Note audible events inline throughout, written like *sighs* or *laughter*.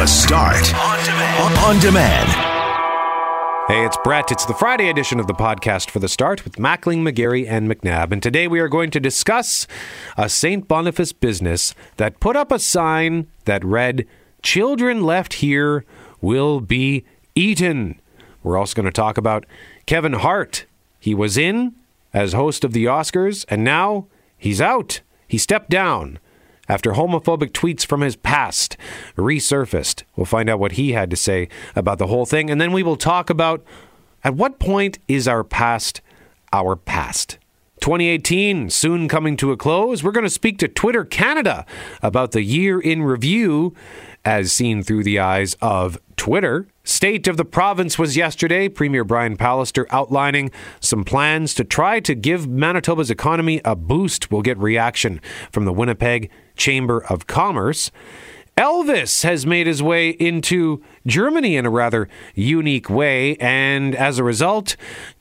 The Start on demand. On demand. Hey, it's Brett. It's the Friday edition of the podcast for the start with Mackling, McGarry, and McNabb. And today we are going to discuss a St. Boniface business that put up a sign that read, Children left here will be eaten. We're also going to talk about Kevin Hart. He was in as host of the Oscars, and now he's out. He stepped down after homophobic tweets from his past resurfaced. We'll find out what he had to say about the whole thing, and then we will talk about at what point is our past our past. 2018 soon coming to a close. We're going to speak to Twitter Canada about the year in review as seen through the eyes of Twitter. State of the province was yesterday. Premier Brian Pallister outlining some plans to try to give Manitoba's economy a boost. We'll get reaction from the Winnipeg Chamber of Commerce. Elvis has made his way into Germany in a rather unique way, and as a result,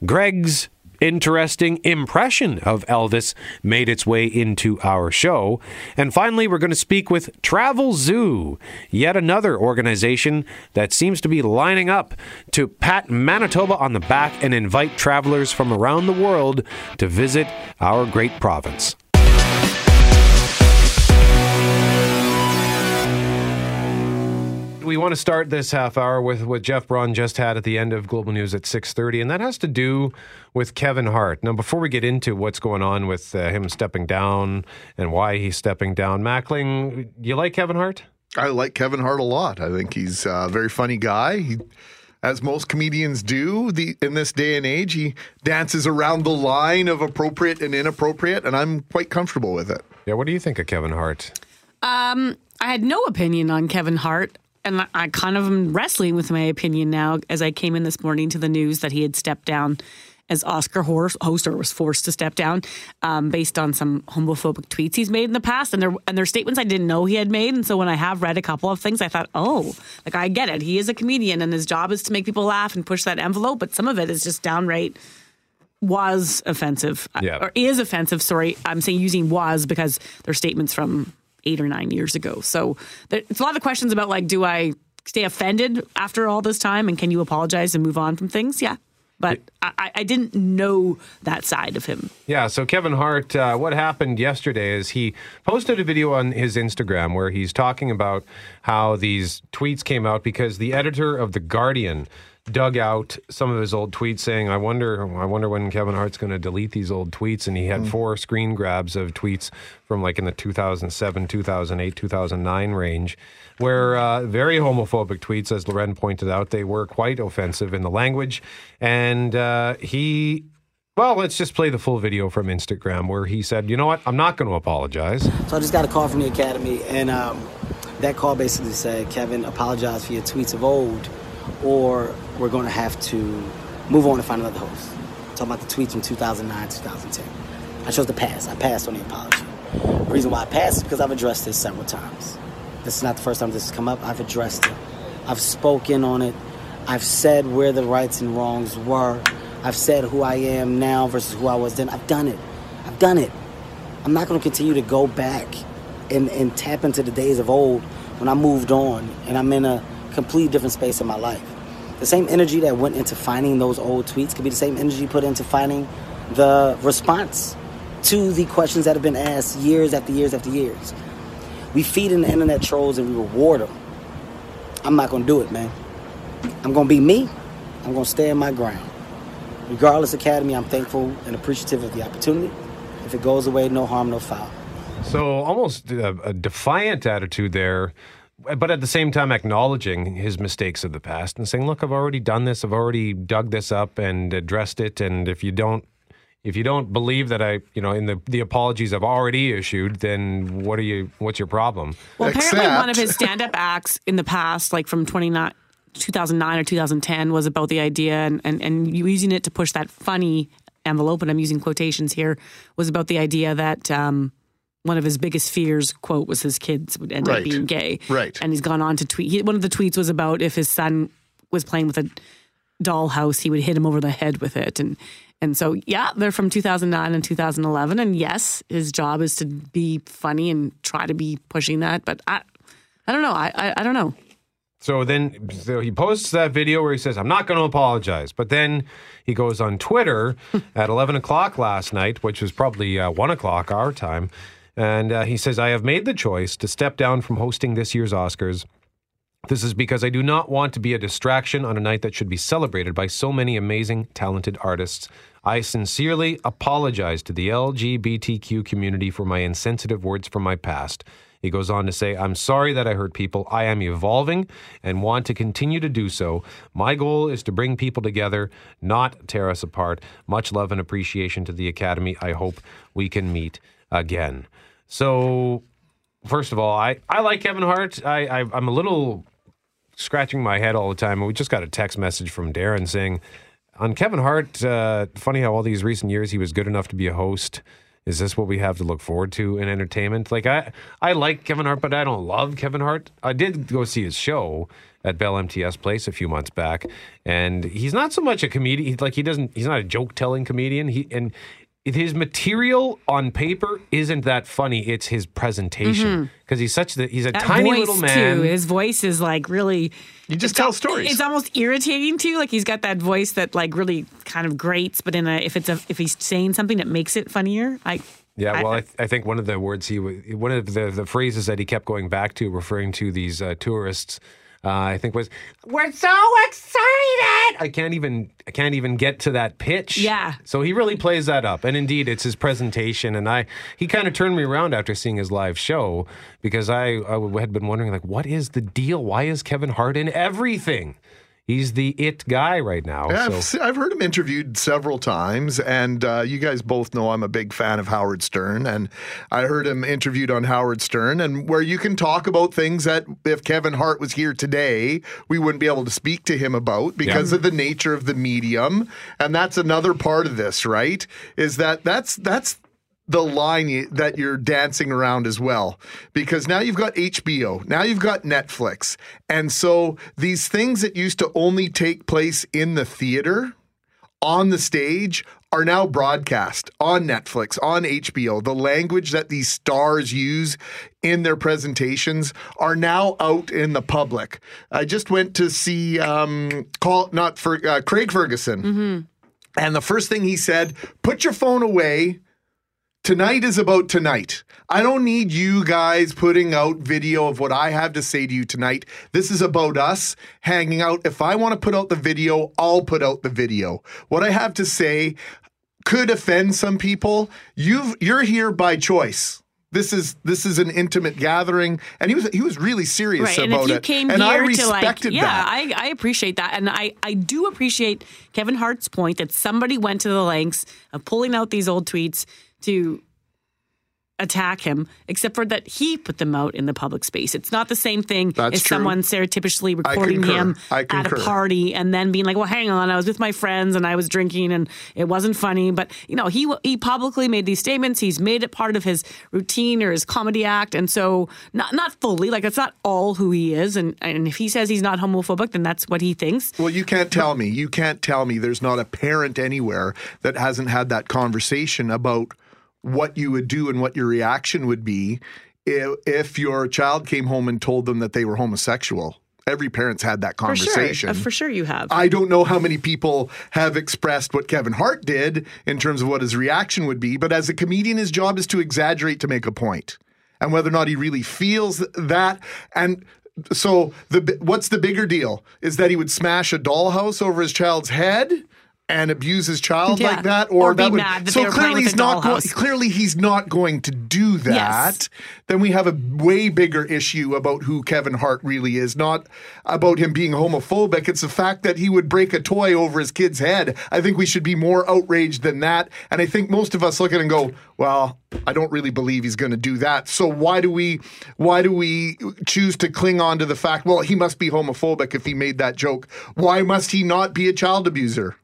Greg's interesting impression of Elvis made its way into our show. And finally, we're going to speak with Travelzoo, yet another organization that seems to be lining up to pat Manitoba on the back and invite travelers from around the world to visit our great province. We want to start this half hour with what Jeff Braun just had at the end of Global News at 6:30 and that has to do with Kevin Hart. Now before we get into what's going on with uh, him stepping down and why he's stepping down, Mackling, you like Kevin Hart? I like Kevin Hart a lot. I think he's a very funny guy. He as most comedians do the, in this day and age, he dances around the line of appropriate and inappropriate, and I'm quite comfortable with it. Yeah, what do you think of Kevin Hart? Um, I had no opinion on Kevin Hart and I kind of am wrestling with my opinion now as I came in this morning to the news that he had stepped down as Oscar host or was forced to step down um, based on some homophobic tweets he's made in the past and they're and they're statements I didn't know he had made. And so when I have read a couple of things I thought oh like I get it. He is a comedian and his job is to make people laugh and push that envelope but some of it is just downright was offensive. Yeah. or is offensive sorry. I'm saying using was because they're statements from eight or nine years ago. So it's a lot of questions about like, do I stay offended after all this time, and can you apologize and move on from things? Yeah. But I, I didn't know that side of him. Yeah. So Kevin Hart, uh, what happened yesterday is he posted a video on his Instagram where he's talking about how these tweets came out because the editor of the Guardian dug out some of his old tweets saying, I wonder I wonder when Kevin Hart's going to delete these old tweets. And he had mm. four screen grabs of tweets from like in the 2007, 2008, 2009 range, where uh, very homophobic tweets, as Loren pointed out, they were quite offensive in the language. And uh, he well, let's just play the full video from Instagram where he said, you know what, I'm not going to apologize. So I just got a call from the Academy, and um, that call basically said, Kevin, apologize for your tweets of old or we're going to have to move on and find another host. talking about the tweets from 2009, 2010. I chose to pass. I passed on the apology. The reason why I passed is because I've addressed this several times. This is not the first time this has come up. I've addressed it. I've spoken on it. I've said where the rights and wrongs were. I've said who I am now versus who I was then. I've done it. I've done it. I'm not going to continue to go back and, and tap into the days of old when I moved on and I'm in a completely different space in my life. The same energy that went into finding those old tweets could be the same energy put into finding the response to the questions that have been asked years after years after years. We feed in the internet trolls and we reward them. I'm not to do it, man. I'm to be me. I'm to stay in my ground. Regardless, Academy, I'm thankful and appreciative of the opportunity. If it goes away, no harm, no foul. So, almost a, a defiant attitude there but at the same time acknowledging his mistakes of the past and saying, "Look, I've already done this. I've already dug this up and addressed it. And if you don't, if you don't believe that I, you know, in the the apologies I've already issued, then what are you? What's your problem?" Well, apparently, one of his stand-up *laughs* acts in the past, like from 29 2009 or 2010, was about the idea and, and and using it to push that funny envelope. And I'm using quotations here. Was about the idea that. Um, one of his biggest fears, quote, was his kids would end right. up being gay. Right. And he's gone on to tweet. He, one of the tweets was about if his son was playing with a dollhouse, he would hit him over the head with it. And and so, yeah, they're from 2009 and 2011. And yes, his job is to be funny and try to be pushing that. But I, I don't know. I, I, I don't know. So then so he posts that video where he says, I'm not going to apologize. But then he goes on Twitter *laughs* at 11 o'clock last night, which was probably uh, 1 o'clock our time. And uh, he says, I have made the choice to step down from hosting this year's Oscars. This is because I do not want to be a distraction on a night that should be celebrated by so many amazing, talented artists. I sincerely apologize to the LGBTQ community for my insensitive words from my past. He goes on to say, I'm sorry that I hurt people. I am evolving and want to continue to do so. My goal is to bring people together, not tear us apart. Much love and appreciation to the Academy. I hope we can meet again. So, first of all, I, I like Kevin Hart. I, I, I'm a little scratching my head all the time. We just got a text message from Darren saying, on Kevin Hart, uh, funny how all these recent years he was good enough to be a host. Is this what we have to look forward to in entertainment? Like I, I like Kevin Hart, but I don't love Kevin Hart. I did go see his show at Bell MTS Place a few months back, and he's not so much a comedian. Like he doesn't, he's not a joke telling comedian. He and his material on paper isn't that funny. It's his presentation because he's such that he's a That tiny voice little man. too. His voice is like really. You just tell al- stories. It's almost irritating too. Like he's got that voice that like really kind of grates, but in a if it's a if he's saying something that makes it funnier, I Yeah, well, I, th- I think one of the words he, wa- one of the, the phrases that he kept going back to, referring to these uh, tourists, uh, I think was, "We're so excited." I can't even, I can't even get to that pitch. Yeah. So he really plays that up, and indeed, it's his presentation. And I, he kind of turned me around after seeing his live show because I, I had been wondering, like, what is the deal? Why is Kevin Hart in everything? He's the it guy right now. So. I've, I've heard him interviewed several times, and uh, you guys both know I'm a big fan of Howard Stern. And I heard him interviewed on Howard Stern, and where you can talk about things that if Kevin Hart was here today, we wouldn't be able to speak to him about because Yeah. of the nature of the medium. And that's another part of this, right? Is that that's that's the line you, that you're dancing around as well because now you've got HBO, now you've got Netflix. And so these things that used to only take place in the theater on the stage are now broadcast on Netflix, on HBO. The language that these stars use in their presentations are now out in the public. I just went to see um, call not for uh, Craig Ferguson. And the first thing he said, put your phone away. Tonight is about tonight. I don't need you guys putting out video of what I have to say to you tonight. This is about us hanging out. If I want to put out the video, I'll put out the video. What I have to say could offend some people. You've you're here by choice. This is this is an intimate gathering, and he was he was really serious right. And about if you it. came and I to like, yeah, that. I I appreciate that, and I I do appreciate Kevin Hart's point that somebody went to the lengths of pulling out these old tweets to attack him, except for that he put them out in the public space. It's not the same thing That's as true. someone surreptitiously recording him at a party and then being like, "Well, hang on, I was with my friends and I was drinking and it wasn't funny." But you know, he he publicly made these statements. He's made it part of his routine or his comedy act, and so not not fully like it's not all who he is. And and if he says he's not homophobic, then that's what he thinks. Well, you can't tell me. You can't tell me there's not a parent anywhere that hasn't had that conversation about what you would do and what your reaction would be if, if your child came home and told them that they were homosexual. Every parent's had that For sure, conversation. Uh, for sure, you have. I don't know how many people have expressed what Kevin Hart did in terms of what his reaction would be, but as a comedian, his job is to exaggerate to make a point. And whether or not he really feels that. And so, the what's the bigger deal? Is that he would smash a dollhouse over his child's head? And abuse his child Yeah. like that, Or that be would, mad that so they were playing clearly he's not. Go, clearly he's not going to do that Yes. then we have a way bigger issue about who Kevin Hart really is, not about him being homophobic. It's the fact that he would break a toy over his kid's head. I think we should be more outraged than that. And I think most of us look at it and go, well, I don't really believe he's going to do that. So why do we why do we choose to cling on to the fact, well, he must be homophobic if he made that joke? Why must he not be a child abuser?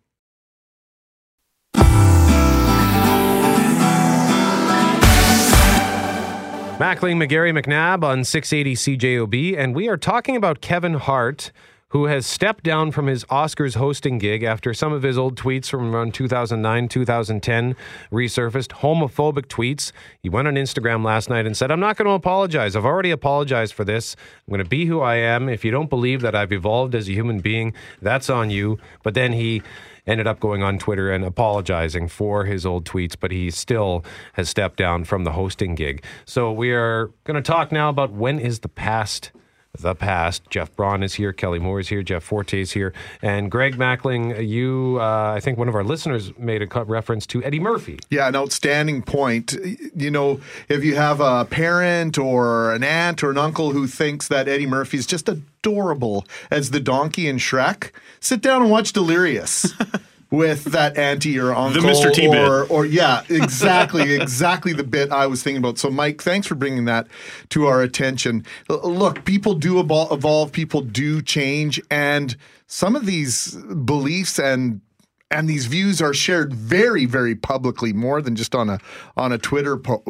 Mackling, McGarry, McNabb on 680 CJOB, and we are talking about Kevin Hart, who has stepped down from his Oscars hosting gig after some of his old tweets from around 2009, 2010 resurfaced, homophobic tweets. He went on Instagram last night and said, I'm not going to apologize. I've already apologized for this. I'm going to be who I am. If you don't believe that I've evolved as a human being, that's on you. But then he ended up going on Twitter and apologizing for his old tweets, but he still has stepped down from the hosting gig. So we are going to talk now about when is the past the past. Jeff Braun is here, Kelly Moore is here, Jeff Forte is here, and Greg Mackling. You, uh, I think one of our listeners made a reference to Eddie Murphy. Yeah, an outstanding point. You know, if you have a parent or an aunt or an uncle who thinks that Eddie Murphy is just adorable as the donkey in Shrek, sit down and watch Delirious. *laughs* with that auntie or uncle the Mr. T or, bit. or yeah, exactly, *laughs* exactly the bit I was thinking about. So, Mike, thanks for bringing that to our attention. Look, people do evolve, people do change, and some of these beliefs and and these views are shared very, very publicly, more than just on a on a Twitter po-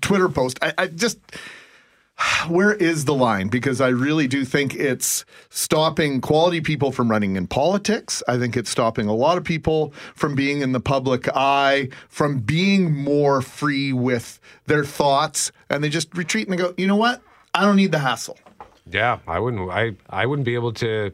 Twitter post. I, I just *sighs* where is the line? Because I really do think it's stopping quality people from running in politics. I think it's stopping a lot of people from being in the public eye, from being more free with their thoughts, and they just retreat and they go, you know what? I don't need the hassle. Yeah, I wouldn't. I I wouldn't be able to.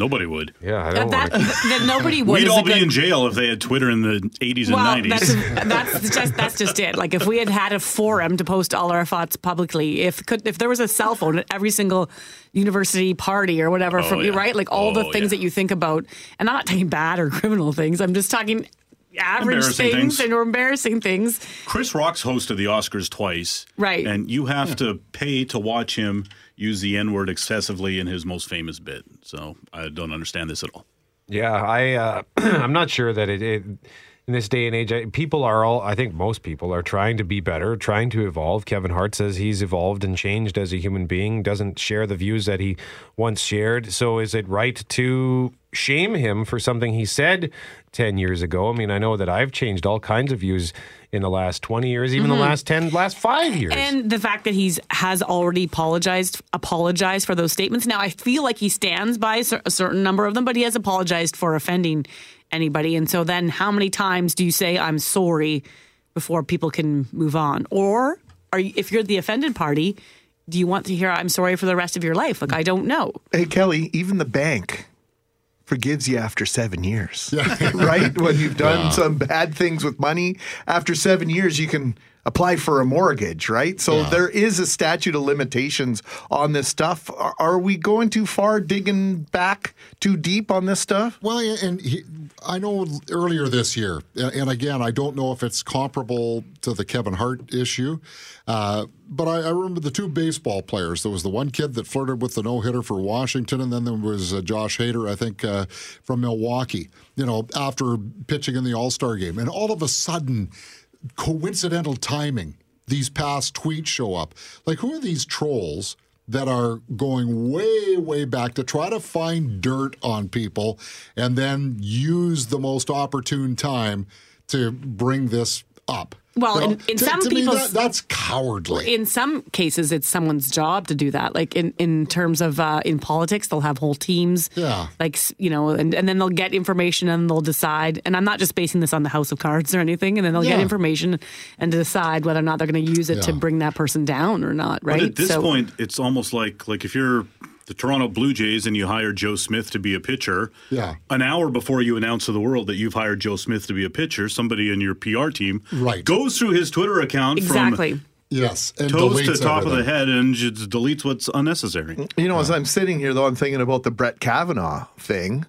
Nobody would. Yeah, I don't that, want *laughs* to. that nobody would. We'd all be good- in jail if they had Twitter in the 80s well, and 90s. that's *laughs* that's just that's just it. Like if we had had a forum to post all our thoughts publicly, if could if there was a cell phone at every single university party or whatever Oh, from you, yeah. right? Like all the Oh, things yeah. that you think about, and I'm not talking bad or *laughs* criminal things. I'm just talking average things, things. and or embarrassing things. Chris Rock's hosted the Oscars twice. Right. And you have to pay to watch him use the N word excessively in his most famous bit. So I don't understand this at all. Yeah, I uh, *clears throat* I'm not sure that it, it in this day and age I, people are all I think most people are trying to be better, trying to evolve. Kevin Hart says he's evolved and changed as a human being, doesn't share the views that he once shared. So is it right to shame him for something he said 10 years ago? I mean, I know that I've changed all kinds of views in the last 20 years, even the mm-hmm. last 10 last 5 years. And the fact that he's has already apologized apologized for those statements. Now I feel like he stands by a certain number of them, but he has apologized for offending anybody. And so then, how many times do you say "I'm sorry" before people can move on? Or are you, if you're the offended party, do you want to hear "I'm sorry" for the rest of your life? Like I don't know. Hey, Kelly, even the bank forgives you after seven years. *laughs* right? When you've done some bad things with money, after seven years, you can apply for a mortgage, right? So there is a statute of limitations on this stuff. Are, are we going too far, digging back too deep on this stuff? Well, and he, I know earlier this year, and again, I don't know if it's comparable to the Kevin Hart issue, uh, but I, I remember the two baseball players. There was the one kid that flirted with the no hitter for Washington, and then there was uh, Josh Hader, I think, uh, from Milwaukee, you know, after pitching in the All Star game. And all of a sudden, coincidental timing, these past tweets show up. Like, who are these trolls? that are going way, way back to try to find dirt on people and then use the most opportune time to bring this up. Well, You know, in- in to- some to me, that- that's cowardly. in some cases it's someone's job to do that. Like in, in terms of uh, in politics they'll have whole teams Yeah. like you know and, and then they'll get information and they'll decide. And i'm not just basing this on the house of cards or anything. And then they'll get information and decide whether or not they're going to use it to bring that person down or not right But at this So- point, it's almost like like if you're the Toronto Blue Jays and you hire Joe Smith to be a pitcher. Yeah. An hour before you announce to the world that you've hired Joe Smith to be a pitcher, somebody in your PR team Right. goes through his Twitter account exactly from yes. And toes to deletes top of the everything. head and just deletes what's unnecessary. You know, as I'm sitting here, though, I'm thinking about the Brett Kavanaugh thing.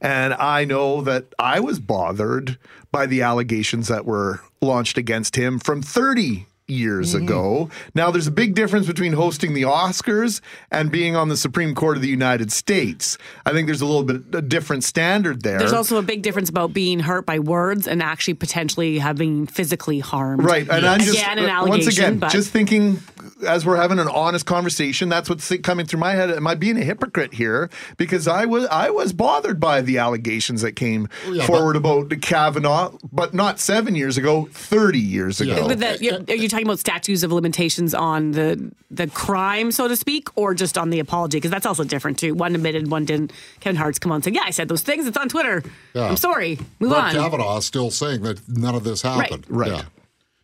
And I know that I was bothered by the allegations that were launched against him from 30 years ago. Now, there's a big difference between hosting the Oscars and being on the Supreme Court of the United States. I think there's a little bit a different standard there. there's also a big difference about being hurt by words and actually potentially having physically harmed Right, and I'm just again an uh, allegation once again but just thinking as we're having an honest conversation. That's what's coming through my head. Am I being a hypocrite here? Because I was I was bothered by the allegations that came Yeah, forward about Kavanaugh, but not seven years ago, thirty years ago. Yeah. But that, you're, are you talking talking about statutes of limitations on the the crime, so to speak, or just on the apology? Because that's also different too. One admitted, one didn't. Kevin Hart's come on and said, "Yeah, I said those things. It's on Twitter. Yeah. I'm sorry. Move Brett on." Kavanaugh is still saying that none of this happened. Right. Yeah.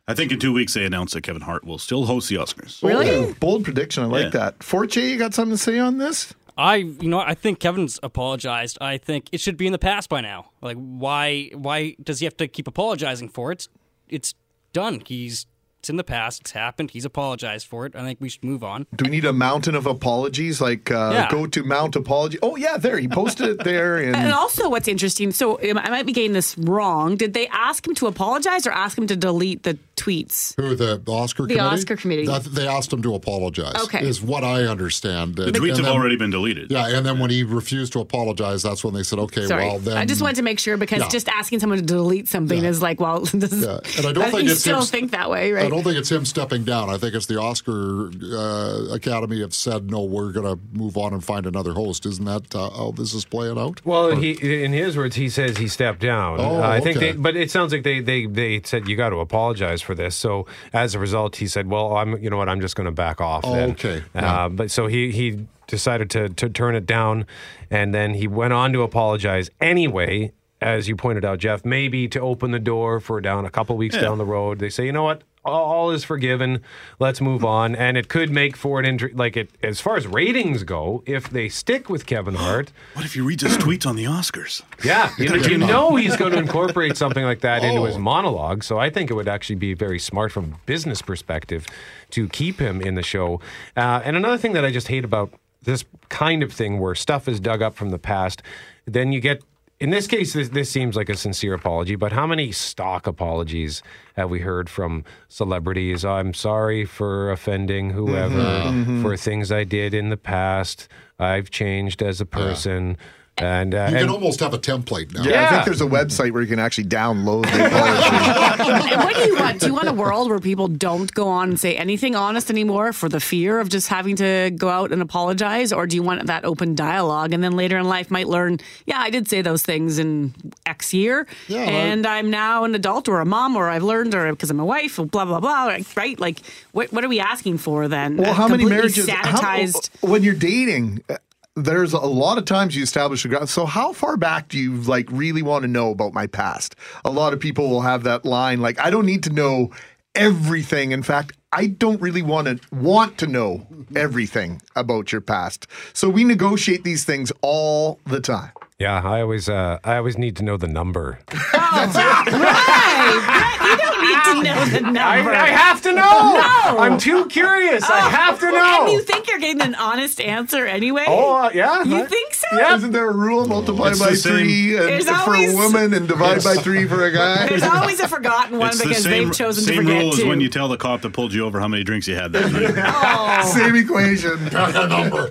I think in two weeks they announced that Kevin Hart will still host the Oscars. Oh, really? Oh, bold prediction. I like Yeah. that. Forte, you got something to say on this? I, you know, I think Kevin's apologized. I think it should be in the past by now. Like, why, why does he have to keep apologizing for it? It's, it's done. He's, it's in the past. It's happened. He's apologized for it. I think we should move on. Do we need a mountain of apologies? Like uh, Yeah. go to Mount Apology. Oh yeah, there he posted it there. *laughs* And And also, what's interesting, so um, I might be getting this wrong. Did they ask him to apologize or ask him to delete the tweets? Who the, the Oscar The committee? Oscar committee. That, they asked him to apologize. Okay. is what I understand. The tweets have already been deleted. Yeah, and then when he refused to apologize, that's when they said, "Okay, Sorry, well then." I just wanted to make sure because Yeah. just asking someone to delete something Yeah. is like, well, *laughs* this Yeah, and I don't *laughs* think you it's still him- think that way, right? I don't think it's him stepping down. I think it's the Oscar uh, Academy have said, "No, we're going to move on and find another host." Isn't that uh, how this is playing out? Well, he in his words, he says he stepped down. Oh, Uh, I think, they, but it sounds like they they they said you got to apologize for this. So as a result, he said, "Well, I'm you know what, I'm just going to back off." Oh, then. okay. Uh, Yeah. but so he he decided to to turn it down, and then he went on to apologize anyway. As you pointed out, Jeff, maybe to open the door for down a couple weeks down the road, they say, you know what, all, is forgiven. Let's move on, and it could make for an injury. Like it, as far as ratings go, if they stick with Kevin *gasps* Hart, What if he reads his tweets on the Oscars? yeah, *laughs* you know, you know he's going to incorporate something like that into Oh. his monologue. So I think it would actually be very smart from a business perspective to keep him in the show. Uh, and another thing that I just hate about this kind of thing, where stuff is dug up from the past, then you get. In this case, this, this seems like a sincere apology, but how many stock apologies have we heard from celebrities? I'm sorry for offending mm-hmm. whoever, mm-hmm. for things I did in the past. I've changed as a person. And, uh, You and can almost have a template now. yeah, I think there's a website where you can actually download the *laughs* apology. and what do you want? Do you want a world where people don't go on and say anything honest anymore for the fear of just having to go out and apologize? Or do you want that open dialogue and then later in life might learn, yeah, I did say those things in X year Yeah, and I'm now an adult or a mom or I've learned or because I'm a wife or blah, blah, blah, right? Like, what, what are we asking for then? Well, how many completely marriages? how- when you're dating, uh, there's a lot of times you establish a. ground. So how far back do you like really want to know about my past? A lot of people will have that line like, "I don't need to know everything." In fact, I don't really want to want to know everything about your past. So we negotiate these things all the time. Yeah, I always uh, I always need to know the number. *laughs* Right. Brett, you don't need to know the number. have to know. No. I'm too curious. I have to know. And you think you're getting an honest answer anyway? oh uh, yeah. You I- think so? Yeah. Isn't there a rule? Multiply It's by three and for always- a woman and divide by three for a guy. There's *laughs* always a forgotten one It's the because same, they've chosen same to forget Same rule as when you tell the cop that pulled you over how many drinks you had that *laughs* night. oh. Same equation. *laughs* Pick a number.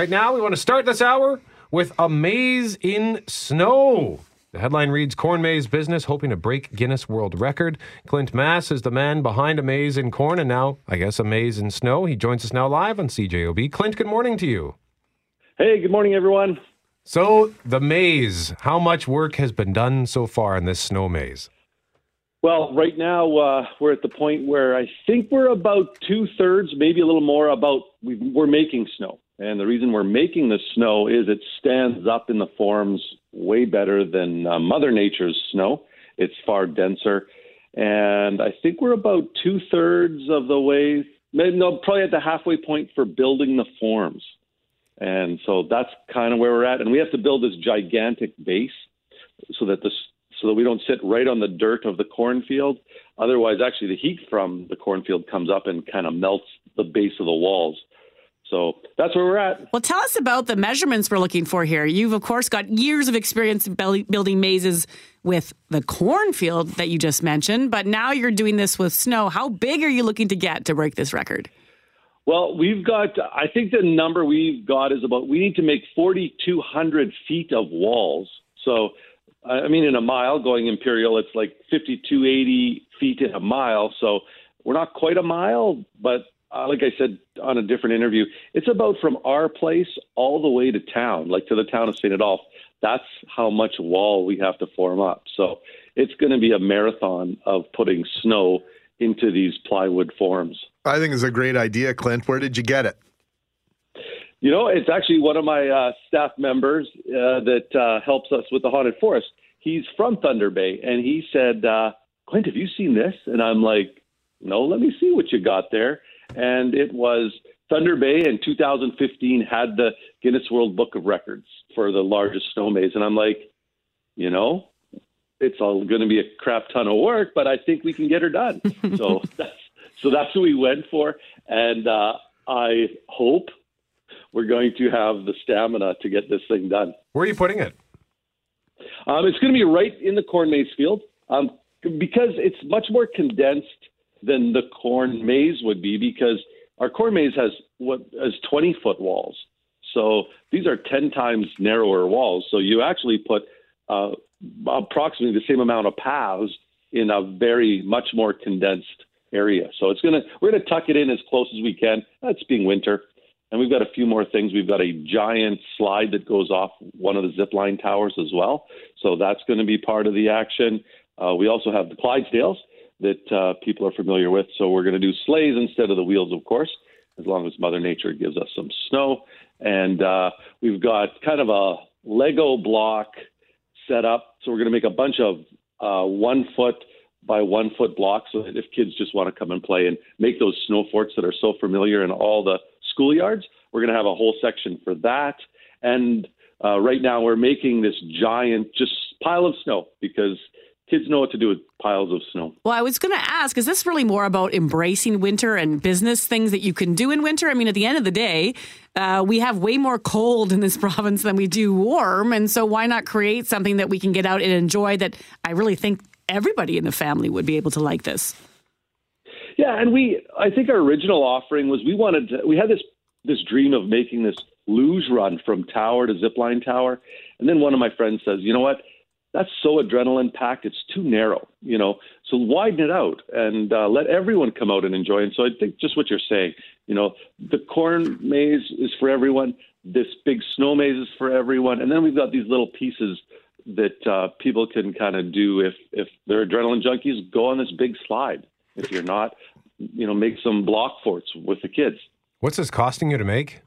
Right now, we want to start this hour with a maze in snow. The headline reads Corn Maze Business hoping to break Guinness World Record. Clint Masse is the man behind a maze in corn and now, I guess, a maze in snow. He joins us now live on CJOB. Clint, good morning to you. Hey, good morning, everyone. So, the maze, how much work has been done so far in this snow maze? Well, right now uh, we're at the point where I think we're about two thirds, maybe a little more, about we we're making snow. And the reason we're making the snow is it stands up in the forms way better than uh, Mother Nature's snow. It's far denser. And I think we're about two thirds of the way, maybe, no, probably at the halfway point for building the forms. And so that's kind of where we're at. And we have to build this gigantic base so that the so that we don't sit right on the dirt of the cornfield. Otherwise, actually, the heat from the cornfield comes up and kind of melts the base of the walls. So that's where we're at. Well, tell us about the measurements we're looking for here. You've, of course, got years of experience building mazes with the cornfield that you just mentioned, but now you're doing this with snow. How big are you looking to get to break this record? Well, we've got, I think the number we've got is about, we need to make 4,200 feet of walls. So, I mean, in a mile going imperial, it's like 5,280 feet in a mile. So we're not quite a mile, but uh, like I said on a different interview, it's about from our place all the way to town, like to the town of St. Adolphe. That's how much wall we have to form up. So it's going to be a marathon of putting snow into these plywood forms. I think it's a great idea, Clint. Where did you get it? You know, it's actually one of my uh, staff members uh, that uh, helps us with the haunted forest. He's from Thunder Bay, and he said, uh, "Clint, have you seen this?" And I'm like, "No, let me see what you got there." And it was Thunder Bay in 2015 had the Guinness World Book of Records for the largest snow maze, and I'm like, you know, it's all going to be a crap ton of work, but I think we can get her done. *laughs* so that's so that's what we went for, and uh, I hope we're going to have the stamina to get this thing done. Where are you putting it? Um, it's going to be right in the corn maze field um, because it's much more condensed than the corn maze would be because our corn maze has what is 20 foot walls. So these are 10 times narrower walls. So you actually put uh, approximately the same amount of paths in a very much more condensed area. So it's gonna we're gonna tuck it in as close as we can. That's being winter. And we've got a few more things. We've got a giant slide that goes off one of the zip line towers as well. So that's going to be part of the action. Uh, we also have the Clydesdales that uh, people are familiar with. So we're going to do sleighs instead of the wheels, of course, as long as Mother Nature gives us some snow. And uh, we've got kind of a Lego block set up. So we're going to make a bunch of uh, one foot by one foot blocks so that if kids just want to come and play and make those snow forts that are so familiar in all the schoolyards. We're going to have a whole section for that. And uh, right now, we're making this giant just pile of snow because kids know what to do with piles of snow. Well, I was going to ask, is this really more about embracing winter and business things that you can do in winter? I mean, at the end of the day, uh, we have way more cold in this *laughs* province than we do warm. And so why not create something that we can get out and enjoy that I really think everybody in the family would be able to like this? Yeah, and we I think our original offering was we wanted to, we had this this dream of making this luge run from tower to zipline tower, and then one of my friends says, you know what? That's so adrenaline packed. It's too narrow, you know. So widen it out and uh, let everyone come out and enjoy. And so I think just what you're saying, you know, the corn maze is for everyone. This big snow maze is for everyone, and then we've got these little pieces that uh, people can kind of do if if they're adrenaline junkies. Go on this big slide. If you're not, you know, make some block forts with the kids. What's this costing you to make?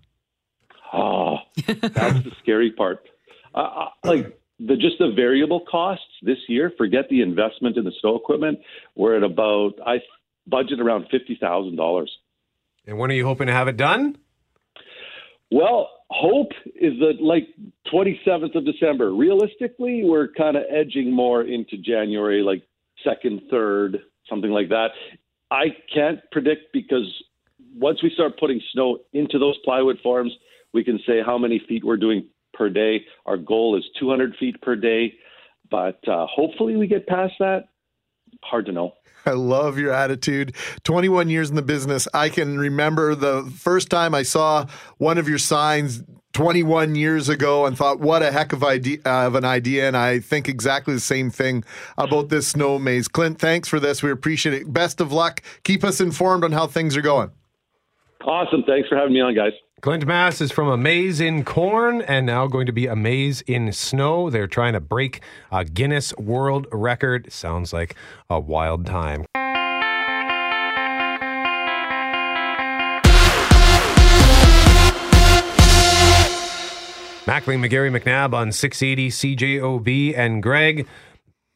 Oh, that's the scary part. Uh, like the just the variable costs this year. Forget the investment in the snow equipment. We're at about I budget around fifty thousand dollars. And when are you hoping to have it done? Well, hope is that like 27th of December. Realistically, we're kind of edging more into January, like second, third, something like that. I can't predict because once we start putting snow into those plywood forms, we can say how many feet we're doing per day. Our goal is 200 feet per day, but uh, hopefully we get past that. Hard to know. *laughs* I love your attitude. 21 years in the business. I can remember the first time I saw one of your signs 21 years ago and thought, what a heck of, idea, uh, of an idea. And I think exactly the same thing about this snow maze. Clint, thanks for this. We appreciate it. Best of luck. Keep us informed on how things are going. Awesome. Thanks for having me on, guys. Clint Masse is from Amaze in Corn and now going to be Amaze in Snow. They're trying to break a Guinness World Record. Sounds like a wild time. Mackling, McGarry, McNabb on 680 CJOB. And Greg,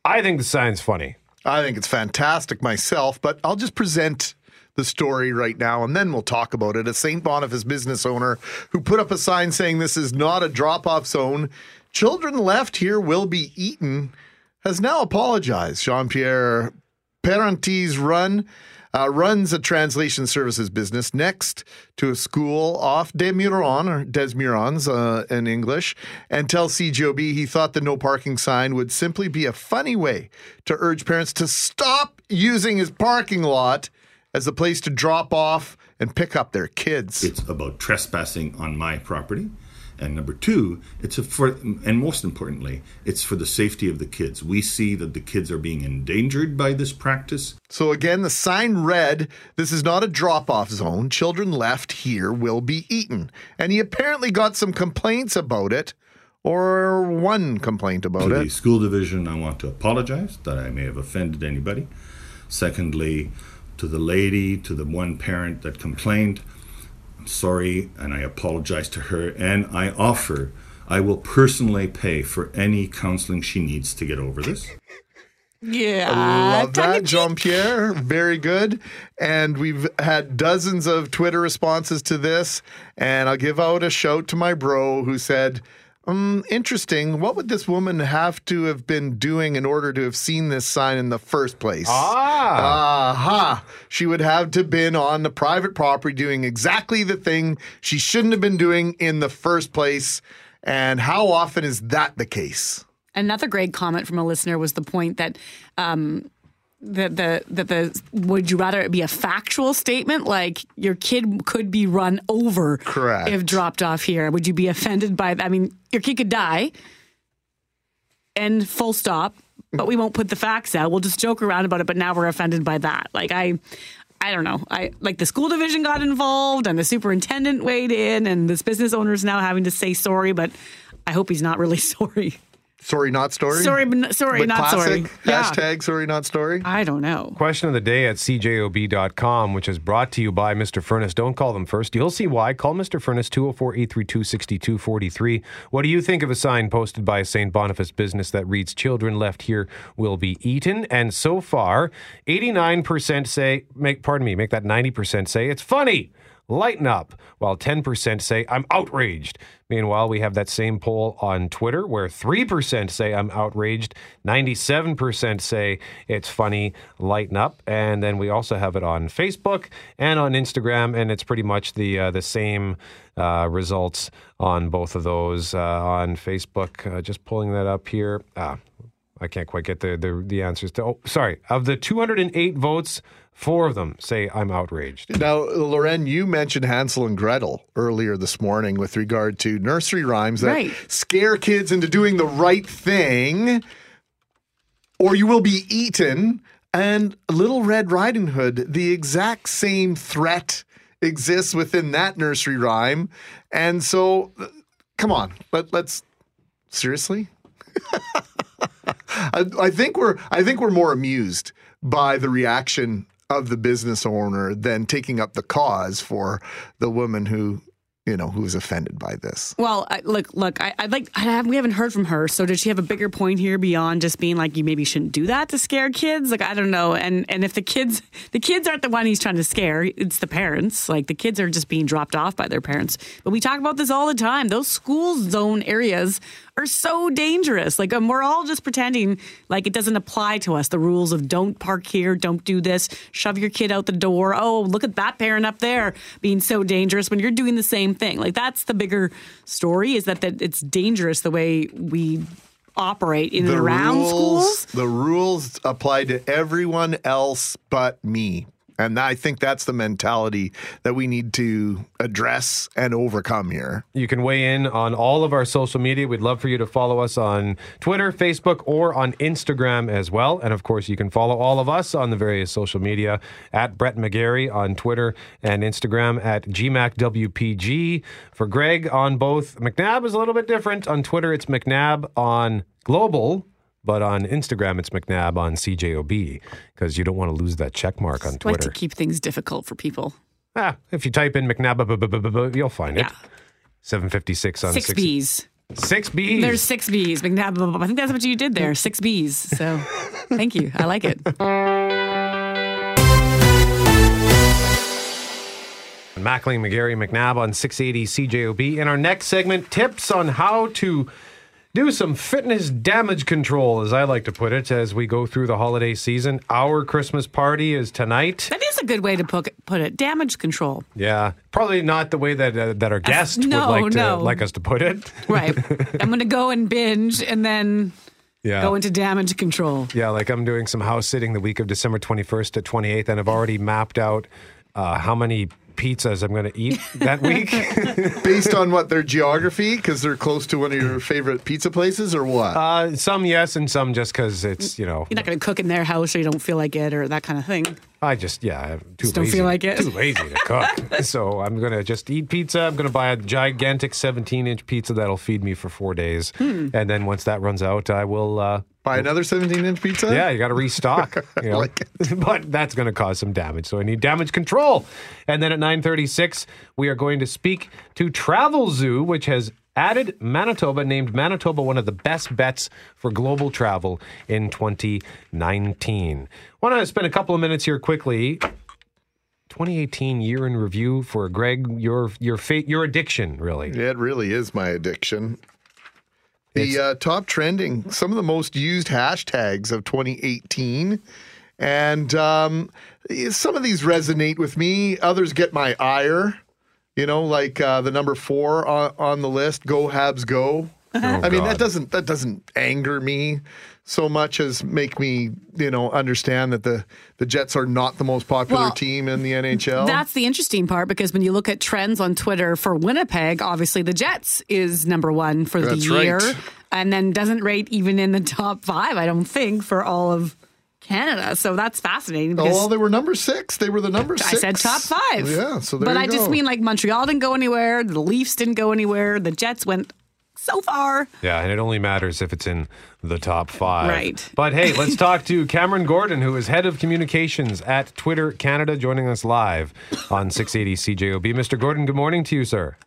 I think the sign's funny. I think it's fantastic myself, but I'll just present the story right now and then we'll talk about it. A St. Boniface business owner who put up a sign saying this is not a drop off zone. Children left here will be eaten has now apologized. Jean Pierre Parenti's run uh, runs a translation services business next to a school off Des Meurons, or uh, in English, and tells CJOB he thought the no parking sign would simply be a funny way to urge parents to stop using his parking lot as a place to drop off and pick up their kids. It's about trespassing on my property. And number two, it's a for, and most importantly, it's for the safety of the kids. We see that the kids are being endangered by this practice. So again, the sign read, This is not a drop off zone. Children left here will be eaten. And he apparently got some complaints about it, or one complaint about to it. the school division, I want to apologize that I may have offended anybody. Secondly, to the lady, to the one parent that complained, I'm sorry and I apologize to her. And I offer, I will personally pay for any counseling she needs to get over this. Yeah. I love that, Jean Pierre. Very good. And we've had dozens of Twitter responses to this. And I'll give out a shout to my bro who said, um, interesting. What would this woman have to have been doing in order to have seen this sign in the first place? Ah. Aha. She would have to been on the private property doing exactly the thing she shouldn't have been doing in the first place. And how often is that the case? Another great comment from a listener was the point that um, that the that the would you rather it be a factual statement like your kid could be run over Correct. if dropped off here? Would you be offended by? I mean, your kid could die, and full stop. But we won't put the facts out. We'll just joke around about it. But now we're offended by that. Like I. I don't know. I like the school division got involved and the superintendent weighed in and this business owner is now having to say sorry, but I hope he's not really *laughs* sorry. Sorry, not story? Sorry, but n- sorry, With not classic? sorry. Yeah. Hashtag sorry, not story. I don't know. Question of the day at cjob.com, which is brought to you by Mr. Furnace. Don't call them first. You'll see why. Call Mr. Furnace 204 832 6243. What do you think of a sign posted by a St. Boniface business that reads, Children left here will be eaten? And so far, 89% say, make, pardon me, make that 90% say it's funny. Lighten up, while 10% say, I'm outraged. Meanwhile, we have that same poll on Twitter where 3% say, I'm outraged, 97% say, it's funny, lighten up. And then we also have it on Facebook and on Instagram, and it's pretty much the, uh, the same uh, results on both of those. Uh, on Facebook, uh, just pulling that up here. Ah, I can't quite get the, the, the answers to. Oh, sorry. Of the 208 votes, four of them say I'm outraged. Now, Loren, you mentioned Hansel and Gretel earlier this morning with regard to nursery rhymes that Right. scare kids into doing the right thing, or you will be eaten. And Little Red Riding Hood, the exact same threat exists within that nursery rhyme. And so, come on, let, let's seriously. *laughs* I, I think we're I think we're more amused by the reaction of the business owner than taking up the cause for the woman who you know who was offended by this. Well, I, look, look. I, I'd like. I have, we haven't heard from her. So, did she have a bigger point here beyond just being like, you maybe shouldn't do that to scare kids? Like, I don't know. And and if the kids, the kids aren't the one he's trying to scare. It's the parents. Like the kids are just being dropped off by their parents. But we talk about this all the time. Those school zone areas are so dangerous. Like, um, we're all just pretending like it doesn't apply to us. The rules of don't park here, don't do this, shove your kid out the door. Oh, look at that parent up there being so dangerous when you're doing the same thing. Like, that's the bigger story is that, that it's dangerous the way we operate in and around rules, schools. the rules apply to everyone else but me. And I think that's the mentality that we need to address and overcome here. You can weigh in on all of our social media. We'd love for you to follow us on Twitter, Facebook, or on Instagram as well. And of course, you can follow all of us on the various social media at Brett McGarry on Twitter and Instagram at GMACWPG. For Greg on both, McNabb is a little bit different. On Twitter, it's McNabb on Global. But on Instagram, it's McNabb on CJOB because you don't want to lose that check mark on like to keep things difficult for people. Ah, if you type in bu- you'll find it. Yeah. 756 on Six six- B's. Six B's. There's six B's. McNabb- I think that's what you did there. Six B's. So thank you. I like it. Mackling, McGarry, McNabb on 680 CJOB. In our next segment, tips on how to do some fitness damage control, as I like to put it, as we go through the holiday season. Our Christmas party is tonight. That is a good way to put it. Damage control. Yeah, probably not the way that uh, that our guest no, would like to no. like us to put it. *laughs* Right. I'm going to go and binge and then Yeah. go into damage control. Yeah, like I'm doing some house sitting the week of December 21st to 28th, and I've already mapped out uh, how many pizzas I'm going to eat that week. *laughs* Based on what their geography, because they're close to one of your favorite pizza places, or what? uh, some yes, and some just because it's you know You're not going to cook in their house or you don't feel like it or that kind of thing. I just yeah I'm too Just don't feel like it. Too lazy to cook. *laughs* so I'm gonna just eat pizza. I'm gonna buy a gigantic 17 inch pizza that'll feed me for four days, Hmm. and then once that runs out, I will. Uh, Buy another 17 inch pizza? Yeah, you got to restock. *laughs* You know, Like *laughs* but that's going to cause some damage. So I need damage control. And then at 9:36, we are going to speak to Travelzoo, which has added Manitoba, named Manitoba one of the best bets for global travel in 2019. Want to spend a couple of minutes here quickly. 2018 year in review for Greg. Your your fate, your addiction, really. It really is my addiction. The uh, top trending, some of the most used hashtags of 2018. And um, some of these resonate with me. Others get my ire. You know, like uh, the number four on, on the list, "Go Habs Go." I mean, God. that doesn't that doesn't anger me so much as make me, you know, understand that the the Jets are not the most popular Well, team in the NHL. That's the interesting part because when you look at trends on Twitter for Winnipeg, obviously the Jets is number one for That's the year, right. and then doesn't rate even in the top five. I don't think for all of Canada. So that's fascinating. Oh, well, they were number six. They were the number I said top five. Yeah, so there but I just mean like Montreal didn't go anywhere. The Leafs didn't go anywhere. The Jets went so far. Yeah, and it only matters if it's in the top five. Right. But hey, let's talk to Cameron Gordon, who is head of communications at Twitter Canada, joining us live on 680 CJOB. Mr. Gordon, good morning to you, sir.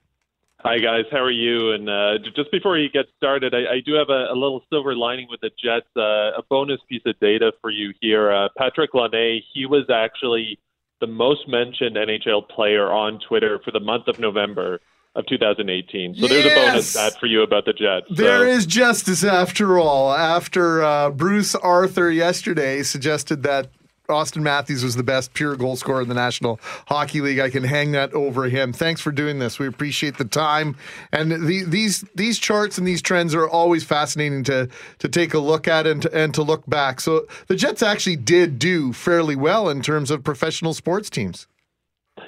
Hi guys, how are you? And uh, just before you get started, I, I do have a, a little silver lining with the Jets. Uh, a bonus piece of data for you here. Uh, Patrik Laine, he was actually the most mentioned NHL player on Twitter for the month of November of 2018. So there's a bonus Yes! stat for you about the Jets. There so. is justice after all. After uh, Bruce Arthur yesterday suggested that Auston Matthews was the best pure goal scorer in the National Hockey League, I can hang that over him. Thanks for doing this. We appreciate the time. And the, these these charts and these trends are always fascinating to to take a look at and to, and to look back. So the Jets actually did do fairly well in terms of professional sports teams.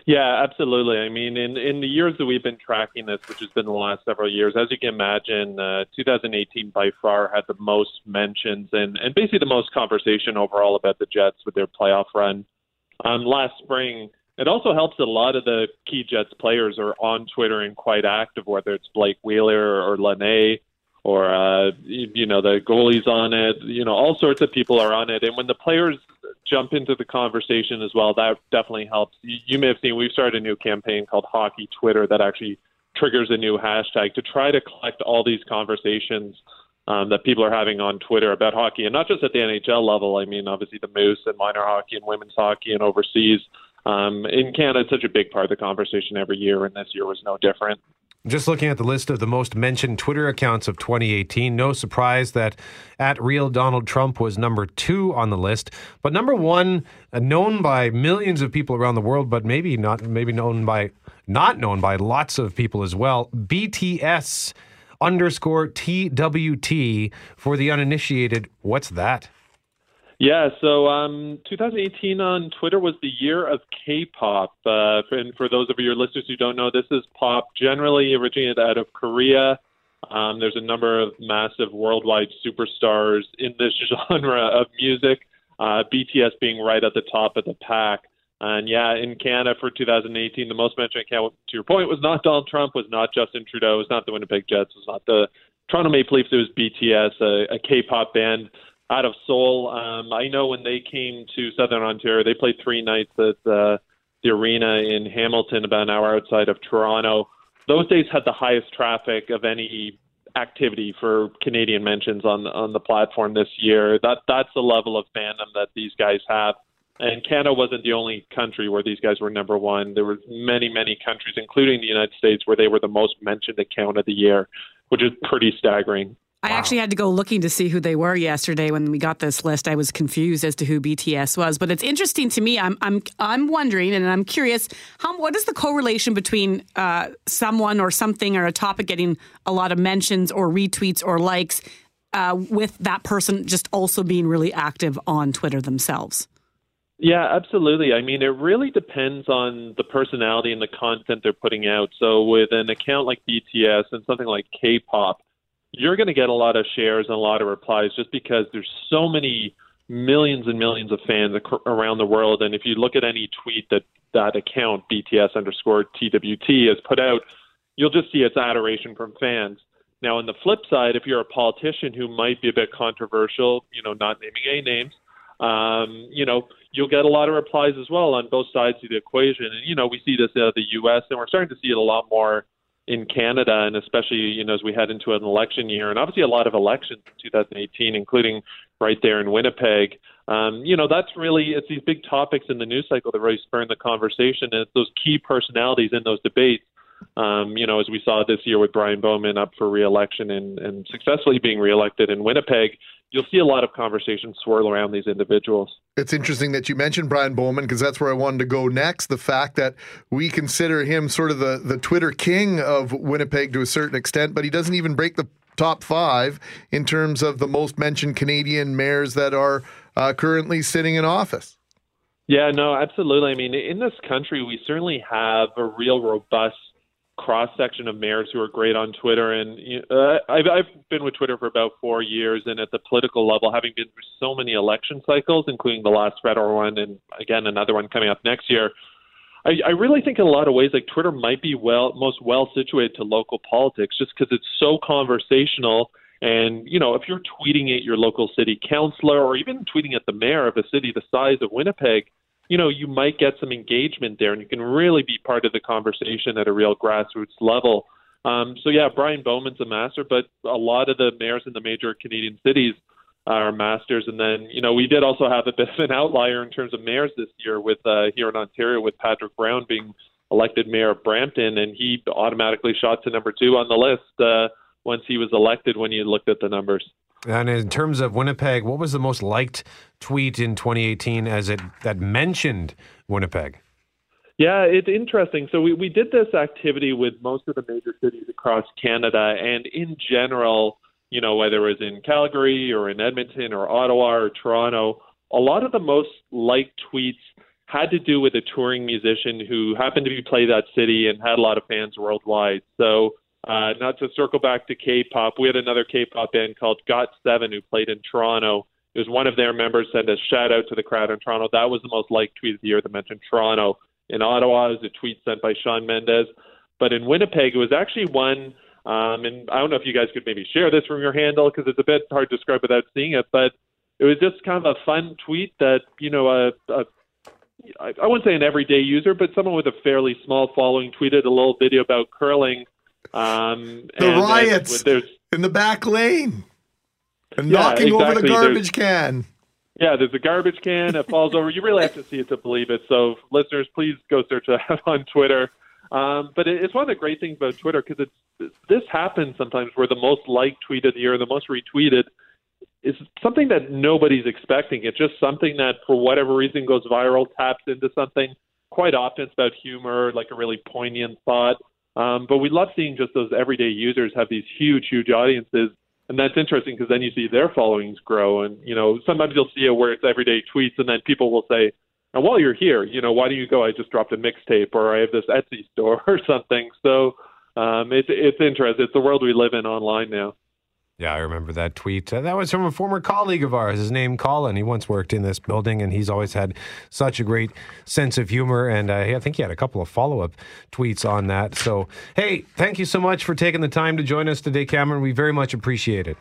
Yeah, absolutely. I mean, in in the years that we've been tracking this, which has been the last several years, as you can imagine, uh, 2018 by far had the most mentions and and basically the most conversation overall about the Jets with their playoff run. Um, last spring, it also helps that a lot of the key Jets players are on Twitter and quite active, whether it's Blake Wheeler or Laine or uh, you know the goalies on it. You know, all sorts of people are on it, and when the players jump into the conversation as well, that definitely helps. You, you may have seen we've started a new campaign called Hockey Twitter that actually triggers a new hashtag to try to collect all these conversations um, that people are having on Twitter about hockey, and not just at the NHL level. I mean, obviously the Moose and minor hockey and women's hockey and overseas. Um, in Canada, it's such a big part of the conversation every year, and this year was no different. Just looking at the list of the most mentioned Twitter accounts of 2018, no surprise that at real Donald Trump was number two on the list, but number one, uh, known by millions of people around the world, but maybe not, maybe known by not known by lots of people as well. BTS underscore TWT for the uninitiated. What's that? Yeah, so um, 2018 on Twitter was the year of K-pop. Uh, and for those of your listeners who don't know, this is pop generally originated out of Korea. Um, there's a number of massive worldwide superstars in this *laughs* genre of music. Uh, BTS being right at the top of the pack. And yeah, in Canada for 2018, the most mentioned account, to your point, was not Donald Trump, was not Justin Trudeau, was not the Winnipeg Jets, was not the Toronto Maple Leafs. It was BTS, a, a K-pop band out of Seoul. Um, I know when they came to Southern Ontario, they played three nights at uh, the arena in Hamilton, about an hour outside of Toronto. Those days had the highest traffic of any activity for Canadian mentions on on the platform this year. That that's the level of fandom that these guys have. And Canada wasn't the only country where these guys were number one. There were many, many countries, including the United States, where they were the most mentioned account of the year, which is pretty staggering. I actually had to go looking to see who they were yesterday when we got this list. I was confused as to who BTS was, but it's interesting to me. I'm I'm I'm wondering, and I'm curious how what is the correlation between uh, someone or something or a topic getting a lot of mentions or retweets or likes uh, with that person just also being really active on Twitter themselves. Yeah, absolutely. I mean, it really depends on the personality and the content they're putting out. So, with an account like BTS and something like K pop, you're going to get a lot of shares and a lot of replies just because there's so many millions and millions of fans ac- around the world. And if you look at any tweet that that account, BTS underscore TWT, has put out, you'll just see its adoration from fans. Now, on the flip side, if you're a politician who might be a bit controversial, you know, not naming any names, um, you know, you'll get a lot of replies as well on both sides of the equation. And, you know, we see this out of the U.S., and we're starting to see it a lot more in Canada, and especially, you know, as we head into an election year, and obviously a lot of elections in 2018, including right there in Winnipeg. Um, you know, that's really, it's these big topics in the news cycle that really spur the conversation, and it's those key personalities in those debates um, you know, as we saw this year with Brian Bowman up for reelection and, and successfully being reelected in Winnipeg, you'll see a lot of conversations swirl around these individuals. It's interesting that you mentioned Brian Bowman because that's where I wanted to go next. The fact that we consider him sort of the, the Twitter king of Winnipeg to a certain extent, but he doesn't even break the top five in terms of the most mentioned Canadian mayors that are uh, currently sitting in office. Yeah, no, absolutely. I mean, in this country, we certainly have a real robust cross section of mayors who are great on Twitter. And uh, I've, I've been with Twitter for about four years, and at the political level, having been through so many election cycles, including the last federal one, and again another one coming up next year. I, I really think in a lot of ways, like Twitter might be well most well situated to local politics, just because it's so conversational. And you know, if you're tweeting at your local city councilor, or even tweeting at the mayor of a city the size of Winnipeg, you know, you might get some engagement there, and you can really be part of the conversation at a real grassroots level. Um, so yeah, Brian Bowman's a master, but a lot of the mayors in the major Canadian cities are masters. And then, you know, we did also have a *laughs* bit of an outlier in terms of mayors this year with uh, here in Ontario with Patrick Brown being elected mayor of Brampton, and he automatically shot to number two on the list uh, once he was elected when you looked at the numbers. And in terms of Winnipeg, what was the most liked tweet in 2018 as it that mentioned Winnipeg? Yeah, it's interesting. So we, we did this activity with most of the major cities across Canada, and in general, you know, whether it was in Calgary or in Edmonton or Ottawa or Toronto, a lot of the most liked tweets had to do with a touring musician who happened to be play that city and had a lot of fans worldwide. So uh, not to circle back to K-pop, we had another K-pop band called Got7 who played in Toronto. It was one of their members sent a shout out to the crowd in Toronto. That was the most liked tweet of the year that mentioned Toronto. In Ottawa, it was a tweet sent by Shawn Mendes. But in Winnipeg, it was actually one, um, and I don't know if you guys could maybe share this from your handle because it's a bit hard to describe without seeing it, but it was just kind of a fun tweet that, you know, a, a I wouldn't say an everyday user, but someone with a fairly small following tweeted a little video about curling um, the and, riots in the back lane and Yeah, knocking over the exactly. garbage can. Yeah, there's a garbage can. that falls over. You really have to see it to believe it. So, listeners, please go search that *laughs* on Twitter. Um, but it, it's one of the great things about Twitter because it's this happens sometimes where the most liked tweet of the year, the most retweeted, is something that nobody's expecting. It's just something that, for whatever reason, goes viral, taps into something. Quite often, it's about humor, like a really poignant thought. Um, but we love seeing just those everyday users have these huge, huge audiences. And that's interesting because then you see their followings grow. And you know sometimes you'll see it where it's everyday tweets and then people will say and while you're here you know why don't you go i just dropped a mixtape or i have this etsy store *laughs* or something. So um it's it's interesting. It's the world we live in online now Yeah, I remember that tweet. Uh, that was from a former colleague of ours. His name Colin. He once worked in this building, and he's always had such a great sense of humor. And uh, I think he had a couple of follow up tweets on that. So, hey, thank you so much for taking the time to join us today, Cameron. We very much appreciate it.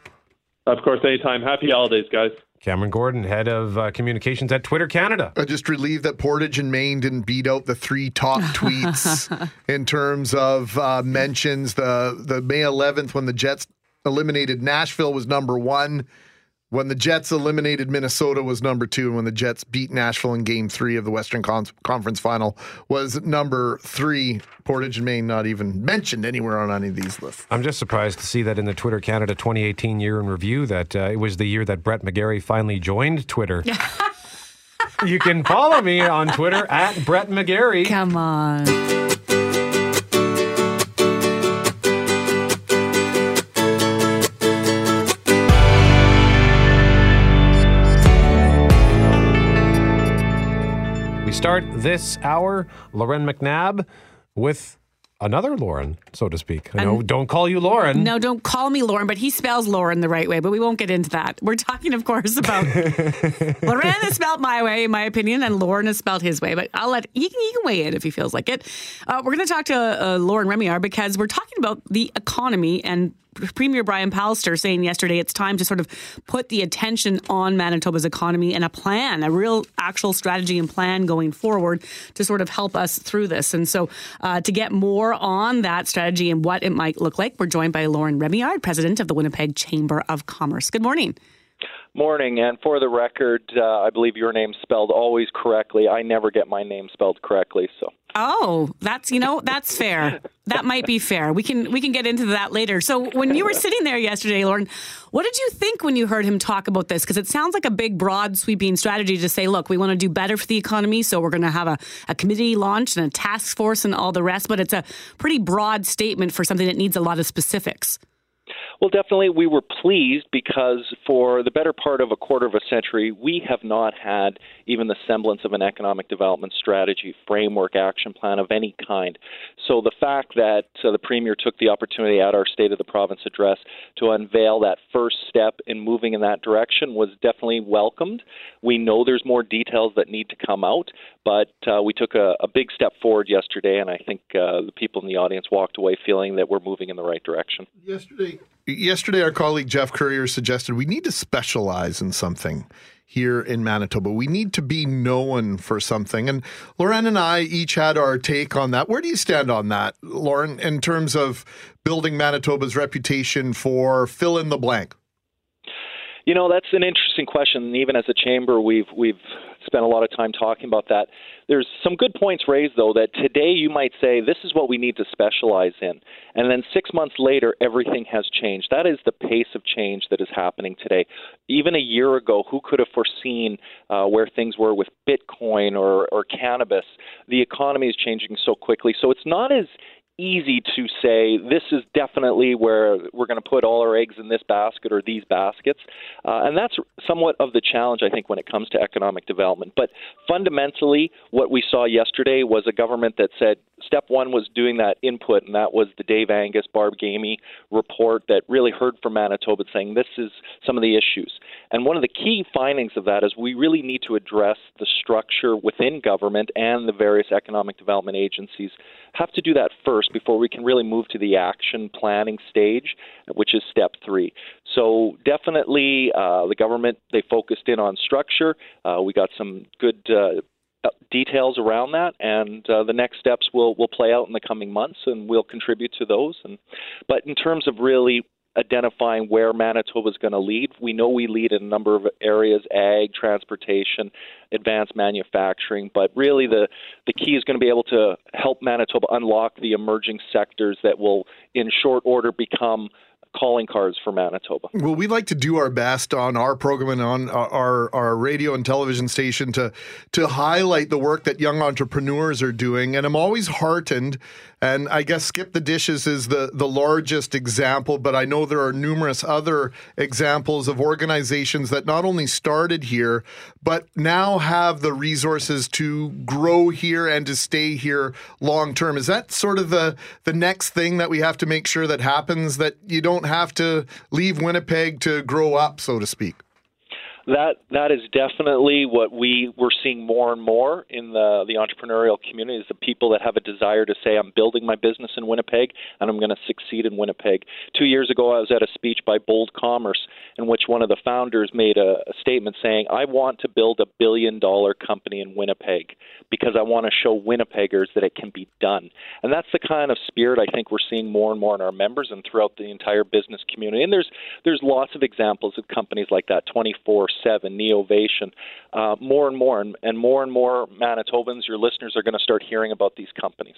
of course anytime happy holidays guys Cameron Gordon, head of uh, communications at Twitter Canada. I just relieved that Portage and Main didn't beat out the three top *laughs* tweets in terms of uh, mentions. The the May 11th when the Jets eliminated Nashville was number one. When the Jets eliminated Minnesota was number two, and when the Jets beat Nashville in Game Three of the Western Con- Conference Final was number three. Portage and Main not even mentioned anywhere on any of these lists. I'm just surprised to see that in the Twitter Canada 2018 year in review that uh, it was the year that Brett McGarry finally joined Twitter. *laughs* you can follow me on Twitter at Brett McGarry. Come on. Start this hour, Lauren McNabb with another Lauren, so to speak. I know, don't call you Lauren. No, don't call me Lauren, but he spells Lauren the right way, but we won't get into that. We're talking, of course, about *laughs* Lauren is spelled my way, in my opinion, and Lauren is spelled his way, but I'll let, he can, he can weigh in if he feels like it. Uh, we're going to talk to uh, Loren Remillard because we're talking about the economy and Premier Brian Pallister saying yesterday it's time to sort of put the attention on Manitoba's economy and a plan, a real actual strategy and plan going forward to sort of help us through this. And so uh, to get more on that strategy and what it might look like, we're joined by Loren Remillard, president of the Winnipeg Chamber of Commerce. Good morning. Morning, and for the record, uh, I believe your name's spelled always correctly. I never get my name spelled correctly, so. Oh, that's you know that's fair. That might be fair. We can we can get into that later. So when you were sitting there yesterday, Lauren, what did you think when you heard him talk about this? Because it sounds like a big, broad, sweeping strategy to say, look, we want to do better for the economy, so we're going to have a, a committee launched and a task force and all the rest. But it's a pretty broad statement for something that needs a lot of specifics. Well, definitely, we were pleased because for the better part of a quarter of a century, we have not had even the semblance of an economic development strategy, framework, action plan of any kind. So the fact that uh, the Premier took the opportunity at our State of the Province address to unveil that first step in moving in that direction was definitely welcomed. We know there's more details that need to come out, but uh, we took a, a, big step forward yesterday, and I think uh, the people in the audience walked away feeling that we're moving in the right direction. Yesterday, yesterday, our colleague Jeff Courier suggested we need to specialize in something here in Manitoba. We need to be known for something. And Lauren and I each had our take on that. Where do you stand on that, Lauren, in terms of building Manitoba's reputation for fill in the blank? You know, that's an interesting question. Even as a chamber, we've we've spent a lot of time talking about that. There's some good points raised, though, that today you might say this is what we need to specialize in. And then six months later, everything has changed. That is the pace of change that is happening today. Even a year ago, who could have foreseen uh, where things were with Bitcoin or, or cannabis? The economy is changing so quickly. So it's not as easy to say this is definitely where we're going to put all our eggs in this basket or these baskets. Uh, and that's somewhat of the challenge, I think, when it comes to economic development. But fundamentally, what we saw yesterday was a government that said step one was doing that input, and that was the Dave Angus, Barb Gamey report that really heard from Manitoba saying this is some of the issues. And one of the key findings of that is we really need to address the structure within government and the various economic development agencies have to do that first before we can really move to the action planning stage, which is step three. So definitely, uh, the government they focused in on structure. Uh, we got some good. Uh, details around that, and uh, the next steps will will play out in the coming months, and we'll contribute to those. And but in terms of really identifying where Manitoba is going to lead. We know we lead in a number of areas ag, transportation, advanced manufacturing, but really the, the key is going to be able to help Manitoba unlock the emerging sectors that will, in short order, become calling cards for Manitoba. Well, we like to do our best on our program and on uh, our our radio and television station to to highlight the work that young entrepreneurs are doing, and I'm always heartened and I guess Skip the Dishes is the, the largest example, but I know there are numerous other examples of organizations that not only started here, but now have the resources to grow here and to stay here long term. Is that sort of the, the next thing that we have to make sure that happens, that you don't have to leave Winnipeg to grow up, so to speak? That that is definitely what we we're seeing more and more in the the entrepreneurial community is the people that have a desire to say I'm building my business in Winnipeg and I'm going to succeed in Winnipeg. Two years ago, I was at a speech by Bold Commerce in which one of the founders made a, a statement saying, "I want to build a billion dollar company in Winnipeg because I want to show Winnipeggers that it can be done." And that's the kind of spirit I think we're seeing more and more in our members and throughout the entire business community. And there's there's lots of examples of companies like that. 24 7, Neovation, uh, more and more, and, and more and more Manitobans, your listeners are going to start hearing about these companies.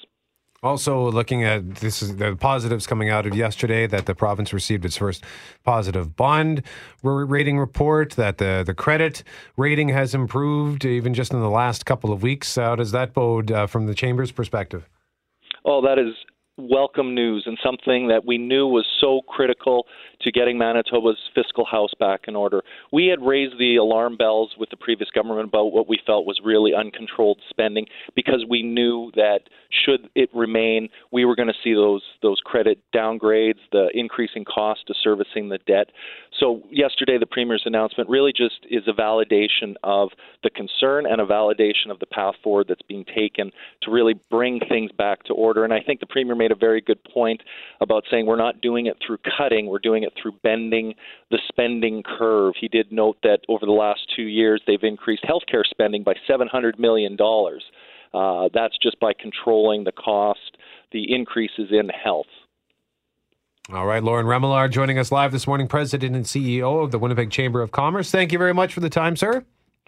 Also, looking at this is the positives coming out of yesterday that the province received its first positive bond rating report, that the, the credit rating has improved even just in the last couple of weeks. How does that bode uh, from the chamber's perspective? Oh, that is welcome news and something that we knew was so critical to getting Manitoba's fiscal house back in order. We had raised the alarm bells with the previous government about what we felt was really uncontrolled spending because we knew that should it remain, we were going to see those those credit downgrades, the increasing cost of servicing the debt. So yesterday, the premier's announcement really just is a validation of the concern and a validation of the path forward that's being taken to really bring things back to order. And I think the premier made a very good point about saying we're not doing it through cutting, we're doing it through bending the spending curve. He did note that over the last two years, they've increased healthcare spending by $700 million. Uh, that's just by controlling the cost, the increases in health. All right, Loren Remillard joining us live this morning, President and CEO of the Winnipeg Chamber of Commerce. Thank you very much for the time, sir.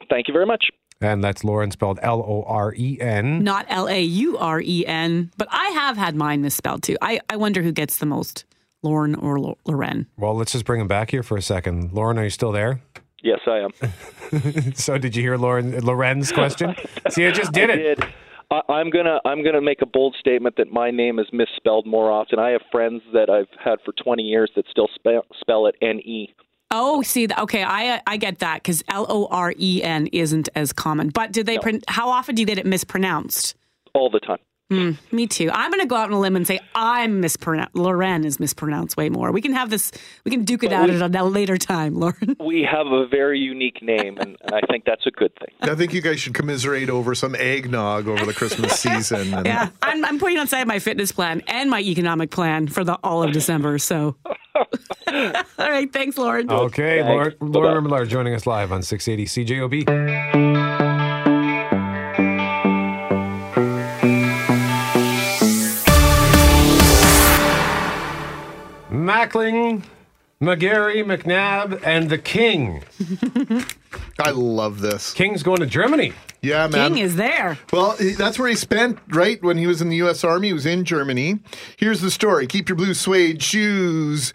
Thank you very much. And that's Lauren spelled L O R E N. Not L A U R E N, but I have had mine misspelled too. I, I wonder who gets the most, Lauren or Lo- Loren. Well, let's just bring him back here for a second. Lauren, are you still there? Yes, I am. *laughs* so, did you hear Lauren Loren's question? See, I just did I it. Did. I, I'm gonna I'm gonna make a bold statement that my name is misspelled more often. I have friends that I've had for 20 years that still spell, spell it N E. Oh, see, okay, I I get that because L O R E N isn't as common. But do they? Pron- how often do you get it mispronounced? All the time. Mm, me too. I'm going to go out on a limb and say I'm mispronounced. Loren is mispronounced way more. We can have this. We can duke it But out we- at a later time, Lauren. *laughs* We have a very unique name, and, and I think that's a good thing. I think you guys should commiserate over some eggnog over the Christmas *laughs* season. And Yeah, I'm, I'm putting aside my fitness plan and my economic plan for the all of December. So, *laughs* all right, thanks, Lauren. Okay, Thanks. Lauren, Loren Remillard joining us live on 680 CJOB. Mackling, McGarry, McNabb, and the King. *laughs* I love this. King's going to Germany. Yeah, man. King is there. Well, that's where he spent, right? When he was in the U.S. Army, he was in Germany. Here's the story Keep your blue suede shoes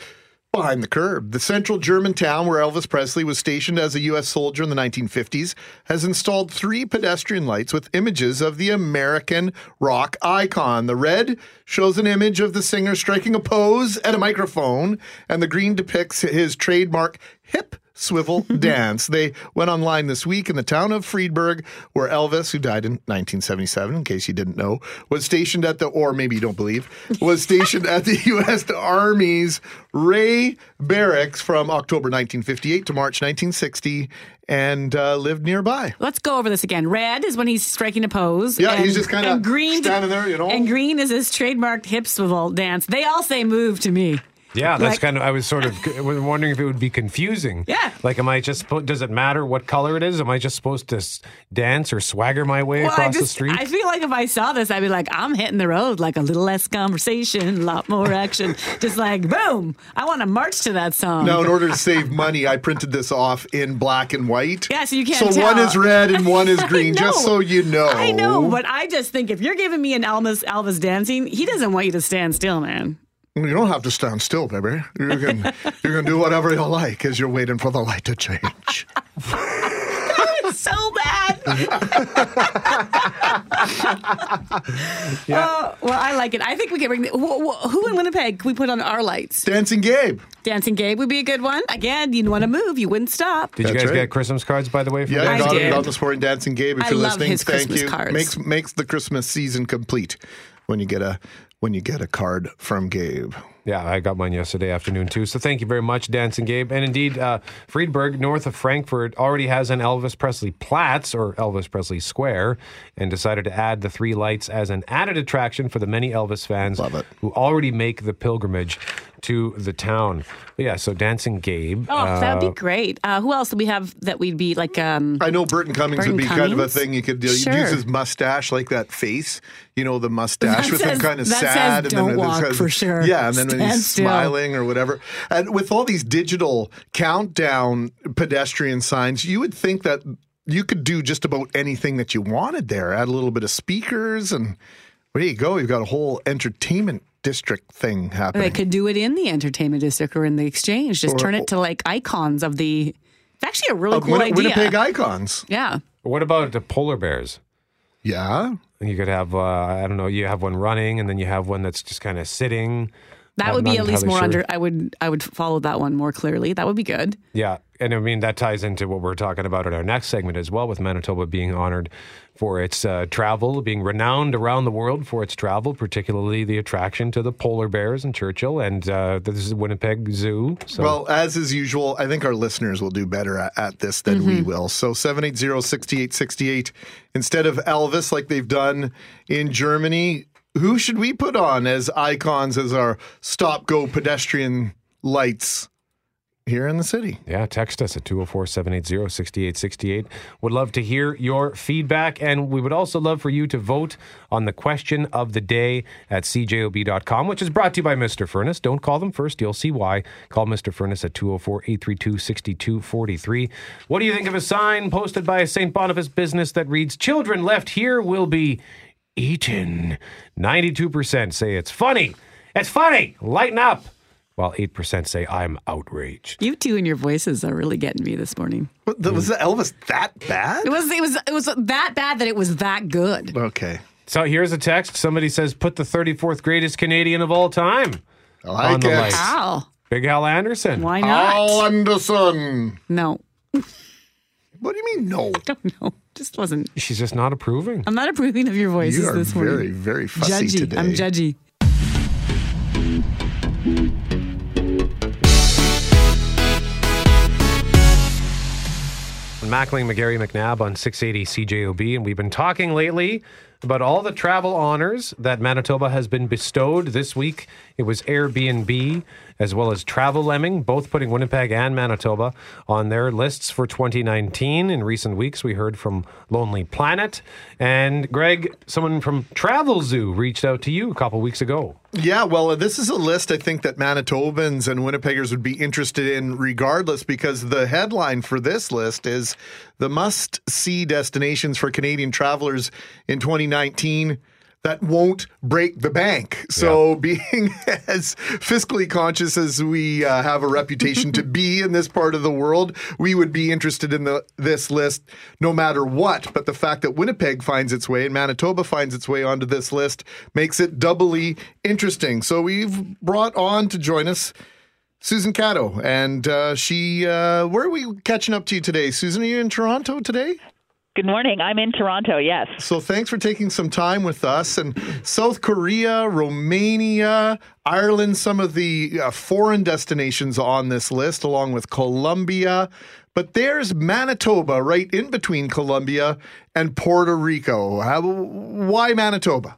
behind the curb. The central German town where Elvis Presley was stationed as a U.S. soldier in the 1950s has installed three pedestrian lights with images of the American rock icon. The red shows an image of the singer striking a pose at a microphone, and the green depicts his trademark hip swivel *laughs* dance. They went online this week in the town of Friedberg, where Elvis, who died in 1977, in case you didn't know, was stationed at the, or maybe you don't believe, was stationed at the *laughs* U.S. Army's Ray Barracks from October 1958 to March 1960 and uh, lived nearby. Let's go over this again. Red is when he's striking a pose. Yeah, and, he's just kinda green standing there, you know. And green is his trademarked hip swivel dance. They all say "move" to me. Yeah, that's Like- kind of. I was sort of was wondering if it would be confusing. Yeah. Like, am I just? suppo- Does it matter what color it is? Am I just supposed to s- dance or swagger my way Well, across I the street? I feel like if I saw this, I'd be like, I'm hitting the road, like a little less conversation, a lot more action. *laughs* just like boom. I want to march to that song. Now, in order to save money, I printed this off in black and white. Yeah, so you can't So one is red and one is *laughs* green, just so you know. I know, but I just think if you're giving me an Elvis Elvis dancing, he doesn't want you to stand still, man. You don't have to stand still, baby. You can *laughs* you can do whatever you like as you're waiting for the light to change. It's so bad. Oh, *laughs* *laughs* well, I like it. I think we can bring. The, wh- wh- who in Winnipeg can we put on our lights? Dancing Gabe. Dancing Gabe would be a good one. Again, you'd want to move, you wouldn't stop. Did you That's guys right. get Christmas cards, by the way? From Yeah, Dancing I got, did. it, got the sport in Dancing Gabe. If I you're love listening, his thank Christmas you. cards. Makes makes the Christmas season complete when you get a when you get a card from Gabe. Yeah, I got mine yesterday afternoon too. So thank you very much, Dancing Gabe. And indeed, uh, Friedberg, north of Frankfurt, already has an Elvis Presley Platz or Elvis Presley Square, and decided to add the three lights as an added attraction for the many Elvis fans who already make the pilgrimage to the town. But yeah, so Dancing Gabe. Oh, that would uh, be great. Uh, who else do we have that we'd be like? Um, I know Burton Cummings Burton would be kind of a thing. You could uh, Sure. use his mustache like that face, you know, the mustache That with him kind of that says, sad, and "Don't then it walk," says- for sure. Yeah, and then when Stand he's still. smiling or whatever. And with all these digital countdown pedestrian signs, you would think that you could do just about anything that you wanted there. Add a little bit of speakers, and there you go. You've got a whole entertainment district thing happening. they could do it in the entertainment district or in the exchange. Just Or- turn it to like icons of the. It's actually a really Of cool Win- idea. Winnipeg icons. Yeah. what about the polar bears? Yeah. And you could have, uh, I don't know, you have one running, and then you have one that's just kind of sitting. That I'm would be at least more sure. under. I would I would follow that one more clearly. That would be good. Yeah, and I mean that ties into what we're talking about in our next segment as well, with Manitoba being honored for its uh, travel, being renowned around the world for its travel, particularly the attraction to the polar bears in Churchill, and uh, this is Winnipeg Zoo. So Well, as is usual, I think our listeners will do better at, at this than we will. So 780-6868 instead of Elvis like they've done in Germany, who should we put on as icons as our stop-go pedestrian lights here in the city? Yeah, text us at 204 780 6868. Would love to hear your feedback, and we would also love for you to vote on the question of the day at cjob.com, which is brought to you by Mr. Furnace. Don't call them first, you'll see why. Call Mr. Furnace at 204 832 6243. What do you think of a sign posted by a St. Boniface business that reads, Children left here will be eaten? 92% say it's funny. It's funny. Lighten up. While 8% say I'm outraged. You two and your voices are really getting me this morning. What, the- was the Elvis that bad? It was it was it was that bad that it was that good. Okay. So here's a text. Somebody says, put the 34th greatest Canadian of all time I like on the it. lights. Wow. Big Al Anderson. Why not? Al Anderson. No. What do you mean no? *laughs* I don't know. Just wasn't. She's just not approving. I'm not approving of your voices You are this morning. very, very fussy judgy. today. I'm judgy. Mackling, McGarry, McNabb on 680 CJOB, and we've been talking lately about all the travel honors that Manitoba has been bestowed. This week, it was Airbnb as well as Travel Lemming, both putting Winnipeg and Manitoba on their lists for 2019. In recent weeks, we heard from Lonely Planet. And Greg, someone from Travelzoo reached out to you a couple weeks ago. Yeah, well, uh, this is a list I think that Manitobans and Winnipeggers would be interested in regardless because the headline for this list is the must see destinations for Canadian travelers in 2019 that won't break the bank. So, *laughs* being as fiscally conscious as we uh, have a reputation to *laughs* be in this part of the world, we would be interested in the, this list no matter what. But the fact that Winnipeg finds its way and Manitoba finds its way onto this list makes it doubly interesting. So, we've brought on to join us. Susan Catto, and uh, she, uh, where are we catching up to you today? Susan, are you in Toronto today? Good morning. I'm in Toronto, yes. So thanks for taking some time with us. And South Korea, Romania, Ireland, some of the uh, foreign destinations on this list, along with Colombia. But there's Manitoba right in between Colombia and Puerto Rico. How, why Manitoba?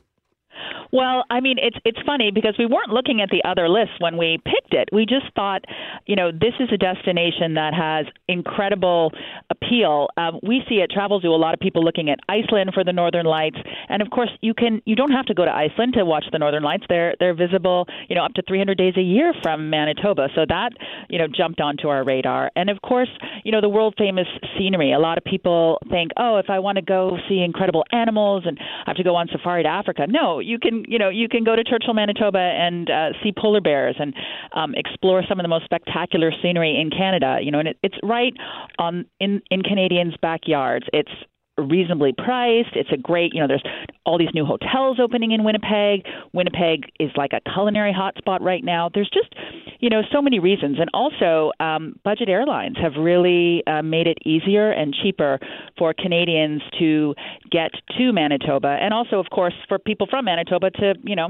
Well, I mean, it's it's funny because we weren't looking at the other lists when we picked it. We just thought, you know, this is a destination that has incredible appeal. Um, we see at Travelzoo a lot of people looking at Iceland for the Northern Lights, and of course, you can you don't have to go to Iceland to watch the Northern Lights. They're they're visible, you know, up to 300 days a year from Manitoba. So that you know jumped onto our radar, and of course, you know, the world famous scenery. A lot of people think, oh, if I want to go see incredible animals and I have to go on safari to Africa. No, you can you know you can go to Churchill, Manitoba, and uh, see polar bears and um, explore some of the most spectacular scenery in Canada. You know, and it, it's right on in in Canadians' backyards. It's reasonably priced. It's a great, you know, there's all these new hotels opening in Winnipeg. Winnipeg is like a culinary hotspot right now. There's just, you know, so many reasons. And also, um, budget airlines have really uh, made it easier and cheaper for Canadians to get to Manitoba. And also, of course, for people from Manitoba to, you know,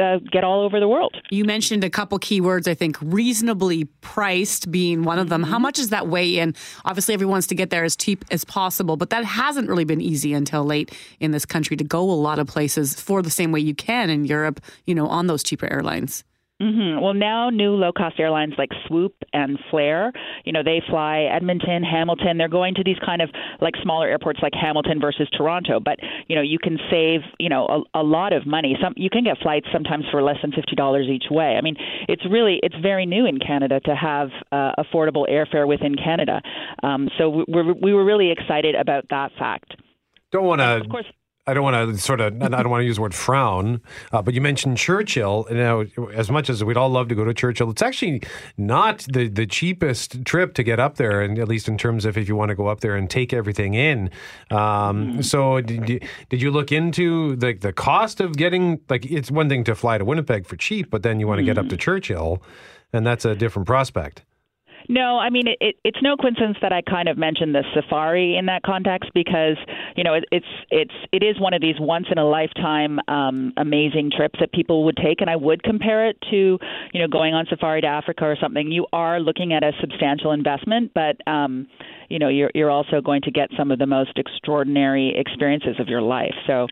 uh, get all over the world. You mentioned a couple keywords, I think reasonably priced being one of them. How much does that weigh in? Obviously, everyone wants to get there as cheap as possible, but that hasn't really been easy until late in this country to go a lot of places for the same way you can in Europe, you know, on those cheaper airlines. Hmm Well, now new low cost airlines like Swoop and Flair, you know, they fly Edmonton, Hamilton. They're going to these kind of like smaller airports like Hamilton versus Toronto, but you know, you can save you know a, a lot of money. Some you can get flights sometimes for less than fifty dollars each way. I mean, it's really it's very new in Canada to have uh, affordable airfare within Canada. Um, so we, we're, we were really excited about that fact. Don't want to. Of course. I don't want to sort of, I don't want to use the word frown, uh, but you mentioned Churchill. Now, as much as we'd all love to go to Churchill, it's actually not the, the cheapest trip to get up there, and at least in terms of if you want to go up there and take everything in. Um, so, did you, did you look into the the cost of getting like it's one thing to fly to Winnipeg for cheap, but then you want to get up to Churchill, and that's a different prospect. No, I mean it, it, it's no coincidence that I kind of mentioned the safari in that context because you know it, it's it's it is one of these once in a lifetime um, amazing trips that people would take, and I would compare it to you know going on safari to Africa or something. You are looking at a substantial investment, but um, you know you're you're also going to get some of the most extraordinary experiences of your life. So,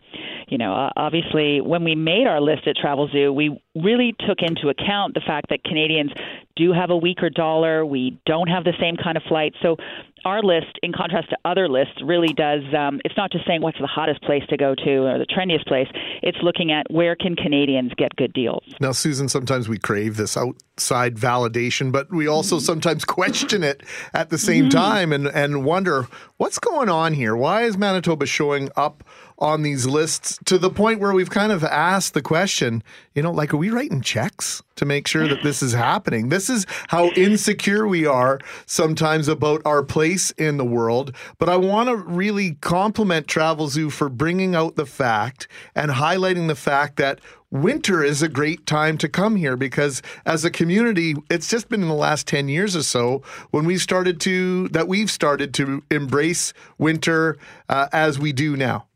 you know, obviously when we made our list at Travelzoo, we really took into account the fact that Canadians do have a weaker dollar. We don't have the same kind of flight. So our list, in contrast to other lists, really does. Um, it's not just saying what's the hottest place to go to or the trendiest place. It's looking at where can Canadians get good deals. Now, Susan, sometimes we crave this outside validation, but we also sometimes *laughs* question it at the same time and, and wonder what's going on here? Why is Manitoba showing up on these lists to the point where we've kind of asked the question, you know, like, are we writing checks to make sure that this is happening? This is how insecure we are sometimes about our place in the world. But I want to really compliment Travelzoo for bringing out the fact and highlighting the fact that winter is a great time to come here because as a community it's just been in the last 10 years or so when we started to that we've started to embrace winter uh, as we do now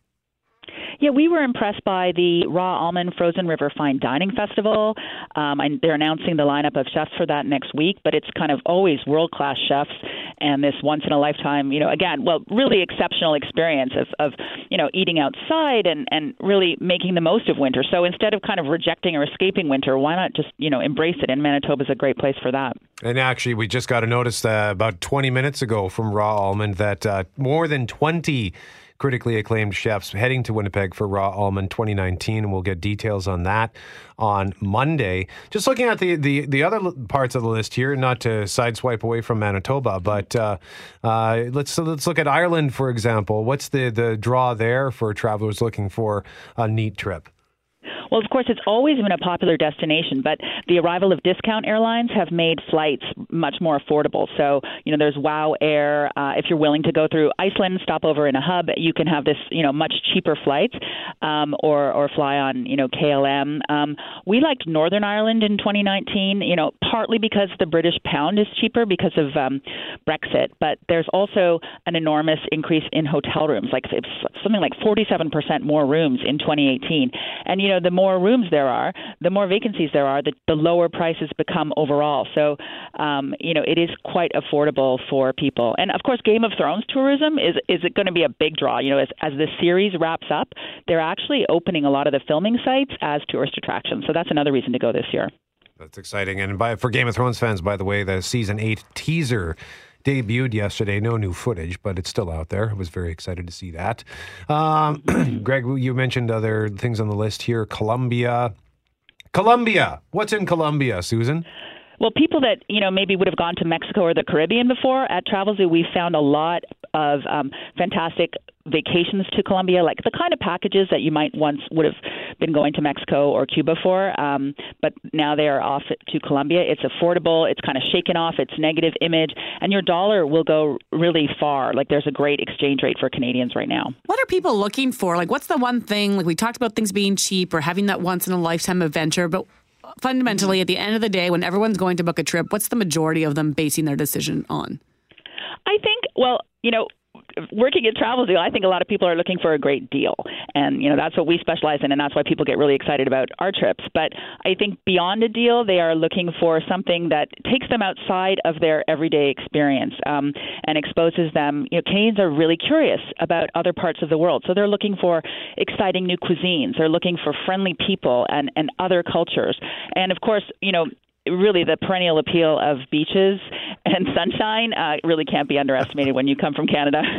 Yeah, we were impressed by the RAW:almond Frozen River Fine Dining Festival. Um, and they're announcing the lineup of chefs for that next week, but it's kind of always world class chefs and this once in a lifetime, you know, again, well, really exceptional experience of, of you know, eating outside and, and really making the most of winter. So instead of kind of rejecting or escaping winter, why not just, you know, embrace it? And Manitoba's a great place for that. And actually, we just got a notice uh, about 20 minutes ago from RAW:almond that uh, more than 20 critically acclaimed chefs heading to Winnipeg for RAW:almond 2019, and we'll get details on that on Monday. Just looking at the the, the other parts of the list here, not to sideswipe away from Manitoba, but uh, uh, let's let's look at Ireland for example. What's the the draw there for travelers looking for a neat trip? Well, of course, it's always been a popular destination, but the arrival of discount airlines have made flights much more affordable. So, you know, there's WoW Air. Uh, if you're willing to go through Iceland, stop over in a hub, you can have this, you know, much cheaper flights, um, or or fly on, you know, KLM. Um, we liked Northern Ireland in 2019, you know, partly because the British pound is cheaper because of um, Brexit, but there's also an enormous increase in hotel rooms, like it's something like 47% more rooms in 2018. And you know, the more rooms there are, the more vacancies there are, the, the lower prices become overall. So, um, you know, it is quite affordable for people. And of course, Game of Thrones tourism is is it going to be a big draw? You know, as as the series wraps up, they're actually opening a lot of the filming sites as tourist attractions. So that's another reason to go this year. That's exciting. And by, for Game of Thrones fans, by the way, the season eight teaser debuted yesterday. No new footage, but it's still out there. I was very excited to see that. Um, *clears throat* Greg, you mentioned other things on the list here. Colombia. Colombia. What's in Colombia, Susan? Well, people that you know maybe would have gone to Mexico or the Caribbean before at Travelzoo, we found a lot of um, fantastic vacations to Colombia, like the kind of packages that you might once would have been going to Mexico or Cuba for, um, but now they are off to Colombia. It's affordable. It's kind of shaken off its negative image, and your dollar will go really far. Like there's a great exchange rate for Canadians right now. What are people looking for? Like, what's the one thing? Like, we talked about things being cheap or having that once in a lifetime adventure, but fundamentally, at the end of the day, when everyone's going to book a trip, what's the majority of them basing their decision on? I think, well, you know, working at Travelzoo, I think a lot of people are looking for a great deal, and you know that's what we specialize in, and that's why people get really excited about our trips. But I think beyond a deal, they are looking for something that takes them outside of their everyday experience um, and exposes them. You know, Canadians are really curious about other parts of the world, so they're looking for exciting new cuisines. They're looking for friendly people and and other cultures, and of course, you know really the perennial appeal of beaches and sunshine uh, really can't be underestimated when you come from Canada. *laughs*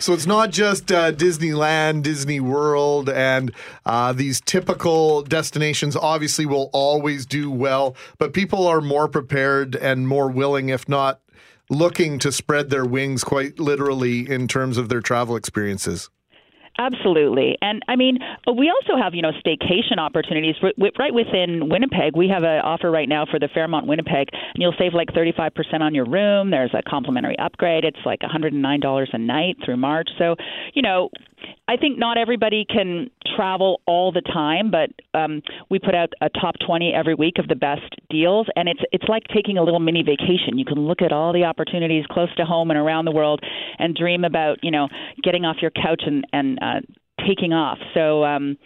So it's not just uh, Disneyland, Disney World, and uh, these typical destinations obviously will always do well, but people are more prepared and more willing, if not looking to spread their wings quite literally in terms of their travel experiences. Absolutely. And I mean, we also have, you know, staycation opportunities right within Winnipeg. We have an offer right now for the Fairmont Winnipeg, and you'll save like 35% on your room. There's a complimentary upgrade. It's like $109 a night through March. So, you know, I think not everybody can travel all the time, but um, we put out a top 20 every week of the best deals, and it's it's like taking a little mini vacation. You can look at all the opportunities close to home and around the world, and dream about you know getting off your couch and and uh, taking off. So um,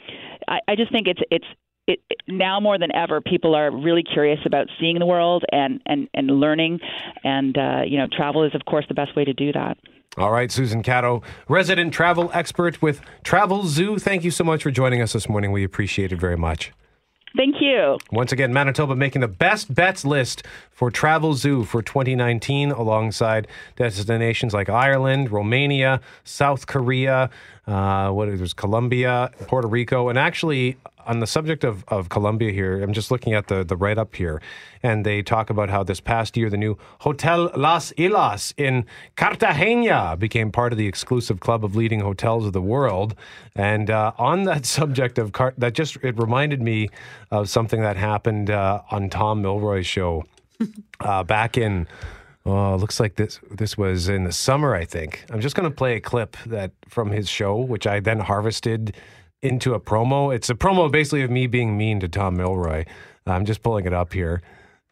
I, I just think it's it's it, now more than ever, people are really curious about seeing the world and and and learning, and uh, you know, travel is of course the best way to do that. All right, Susan Catto, resident travel expert with Travelzoo. Thank you so much for joining us this morning. We appreciate it very much. Thank you. Once again, Manitoba making the best bets list for Travelzoo for 2019 alongside destinations like Ireland, Romania, South Korea, uh, what is Colombia, Puerto Rico, and actually on the subject of, of Colombia here, I'm just looking at the, the write up here, and they talk about how this past year the new Hotel Las Islas in Cartagena became part of the exclusive club of leading hotels of the world. And uh, on that *laughs* subject of Car- that, just it reminded me of something that happened uh, on Tom Milroy's show *laughs* uh, back in. Oh, looks like this this was in the summer, I think. I'm just going to play a clip that from his show, which I then harvested into a promo. It's a promo basically of me being mean to Tom Milroy. I'm just pulling it up here.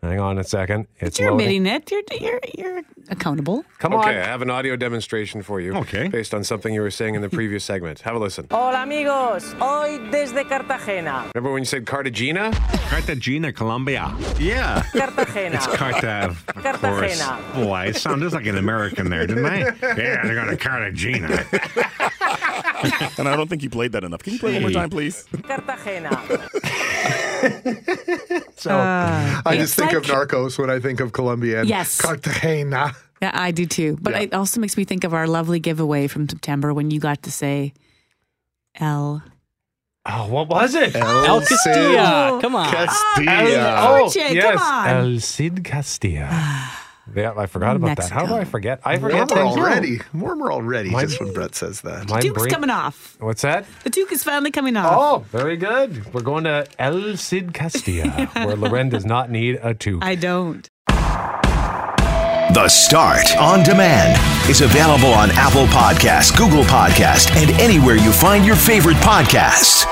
Hang on a second. It's you're loading. admitting it. You're, you're, you're accountable. Come okay, on. Okay, I have an audio demonstration for you. Okay. Based on something you were saying in the previous segment. Have a listen. Hola, amigos. Hoy desde Cartagena. Remember when you said Cartagena? Cartagena, Colombia. Yeah. Cartagena. It's Carta. Cartagena. Boy, it sounded like an American there, didn't I? *laughs* yeah, they're going to Cartagena. and I don't think you played that enough. Can you play hey. one more time, please? Cartagena. *laughs* so uh, I just think like, of Narcos when I think of Colombia and yes. Cartagena. Yeah, I do too. But yeah. it also makes me think of our lovely giveaway from September when you got to say El. Oh, what was it? El, El Castilla. Come on. Castilla. Ah, oh, oh yes. Come on. El Cid Castilla. Ah. Yeah, I forgot about Mexico. that. How do I forget? I forget Warmer already. Warmer already. My, just when Brett says that. The Duke's brain, coming off. What's that? The Duke is finally coming off. Oh, very good. We're going to El Cid Castilla, *laughs* where Loren does not need a tube. I don't. The Start on Demand is available on Apple Podcasts, Google Podcasts, and anywhere you find your favorite podcasts.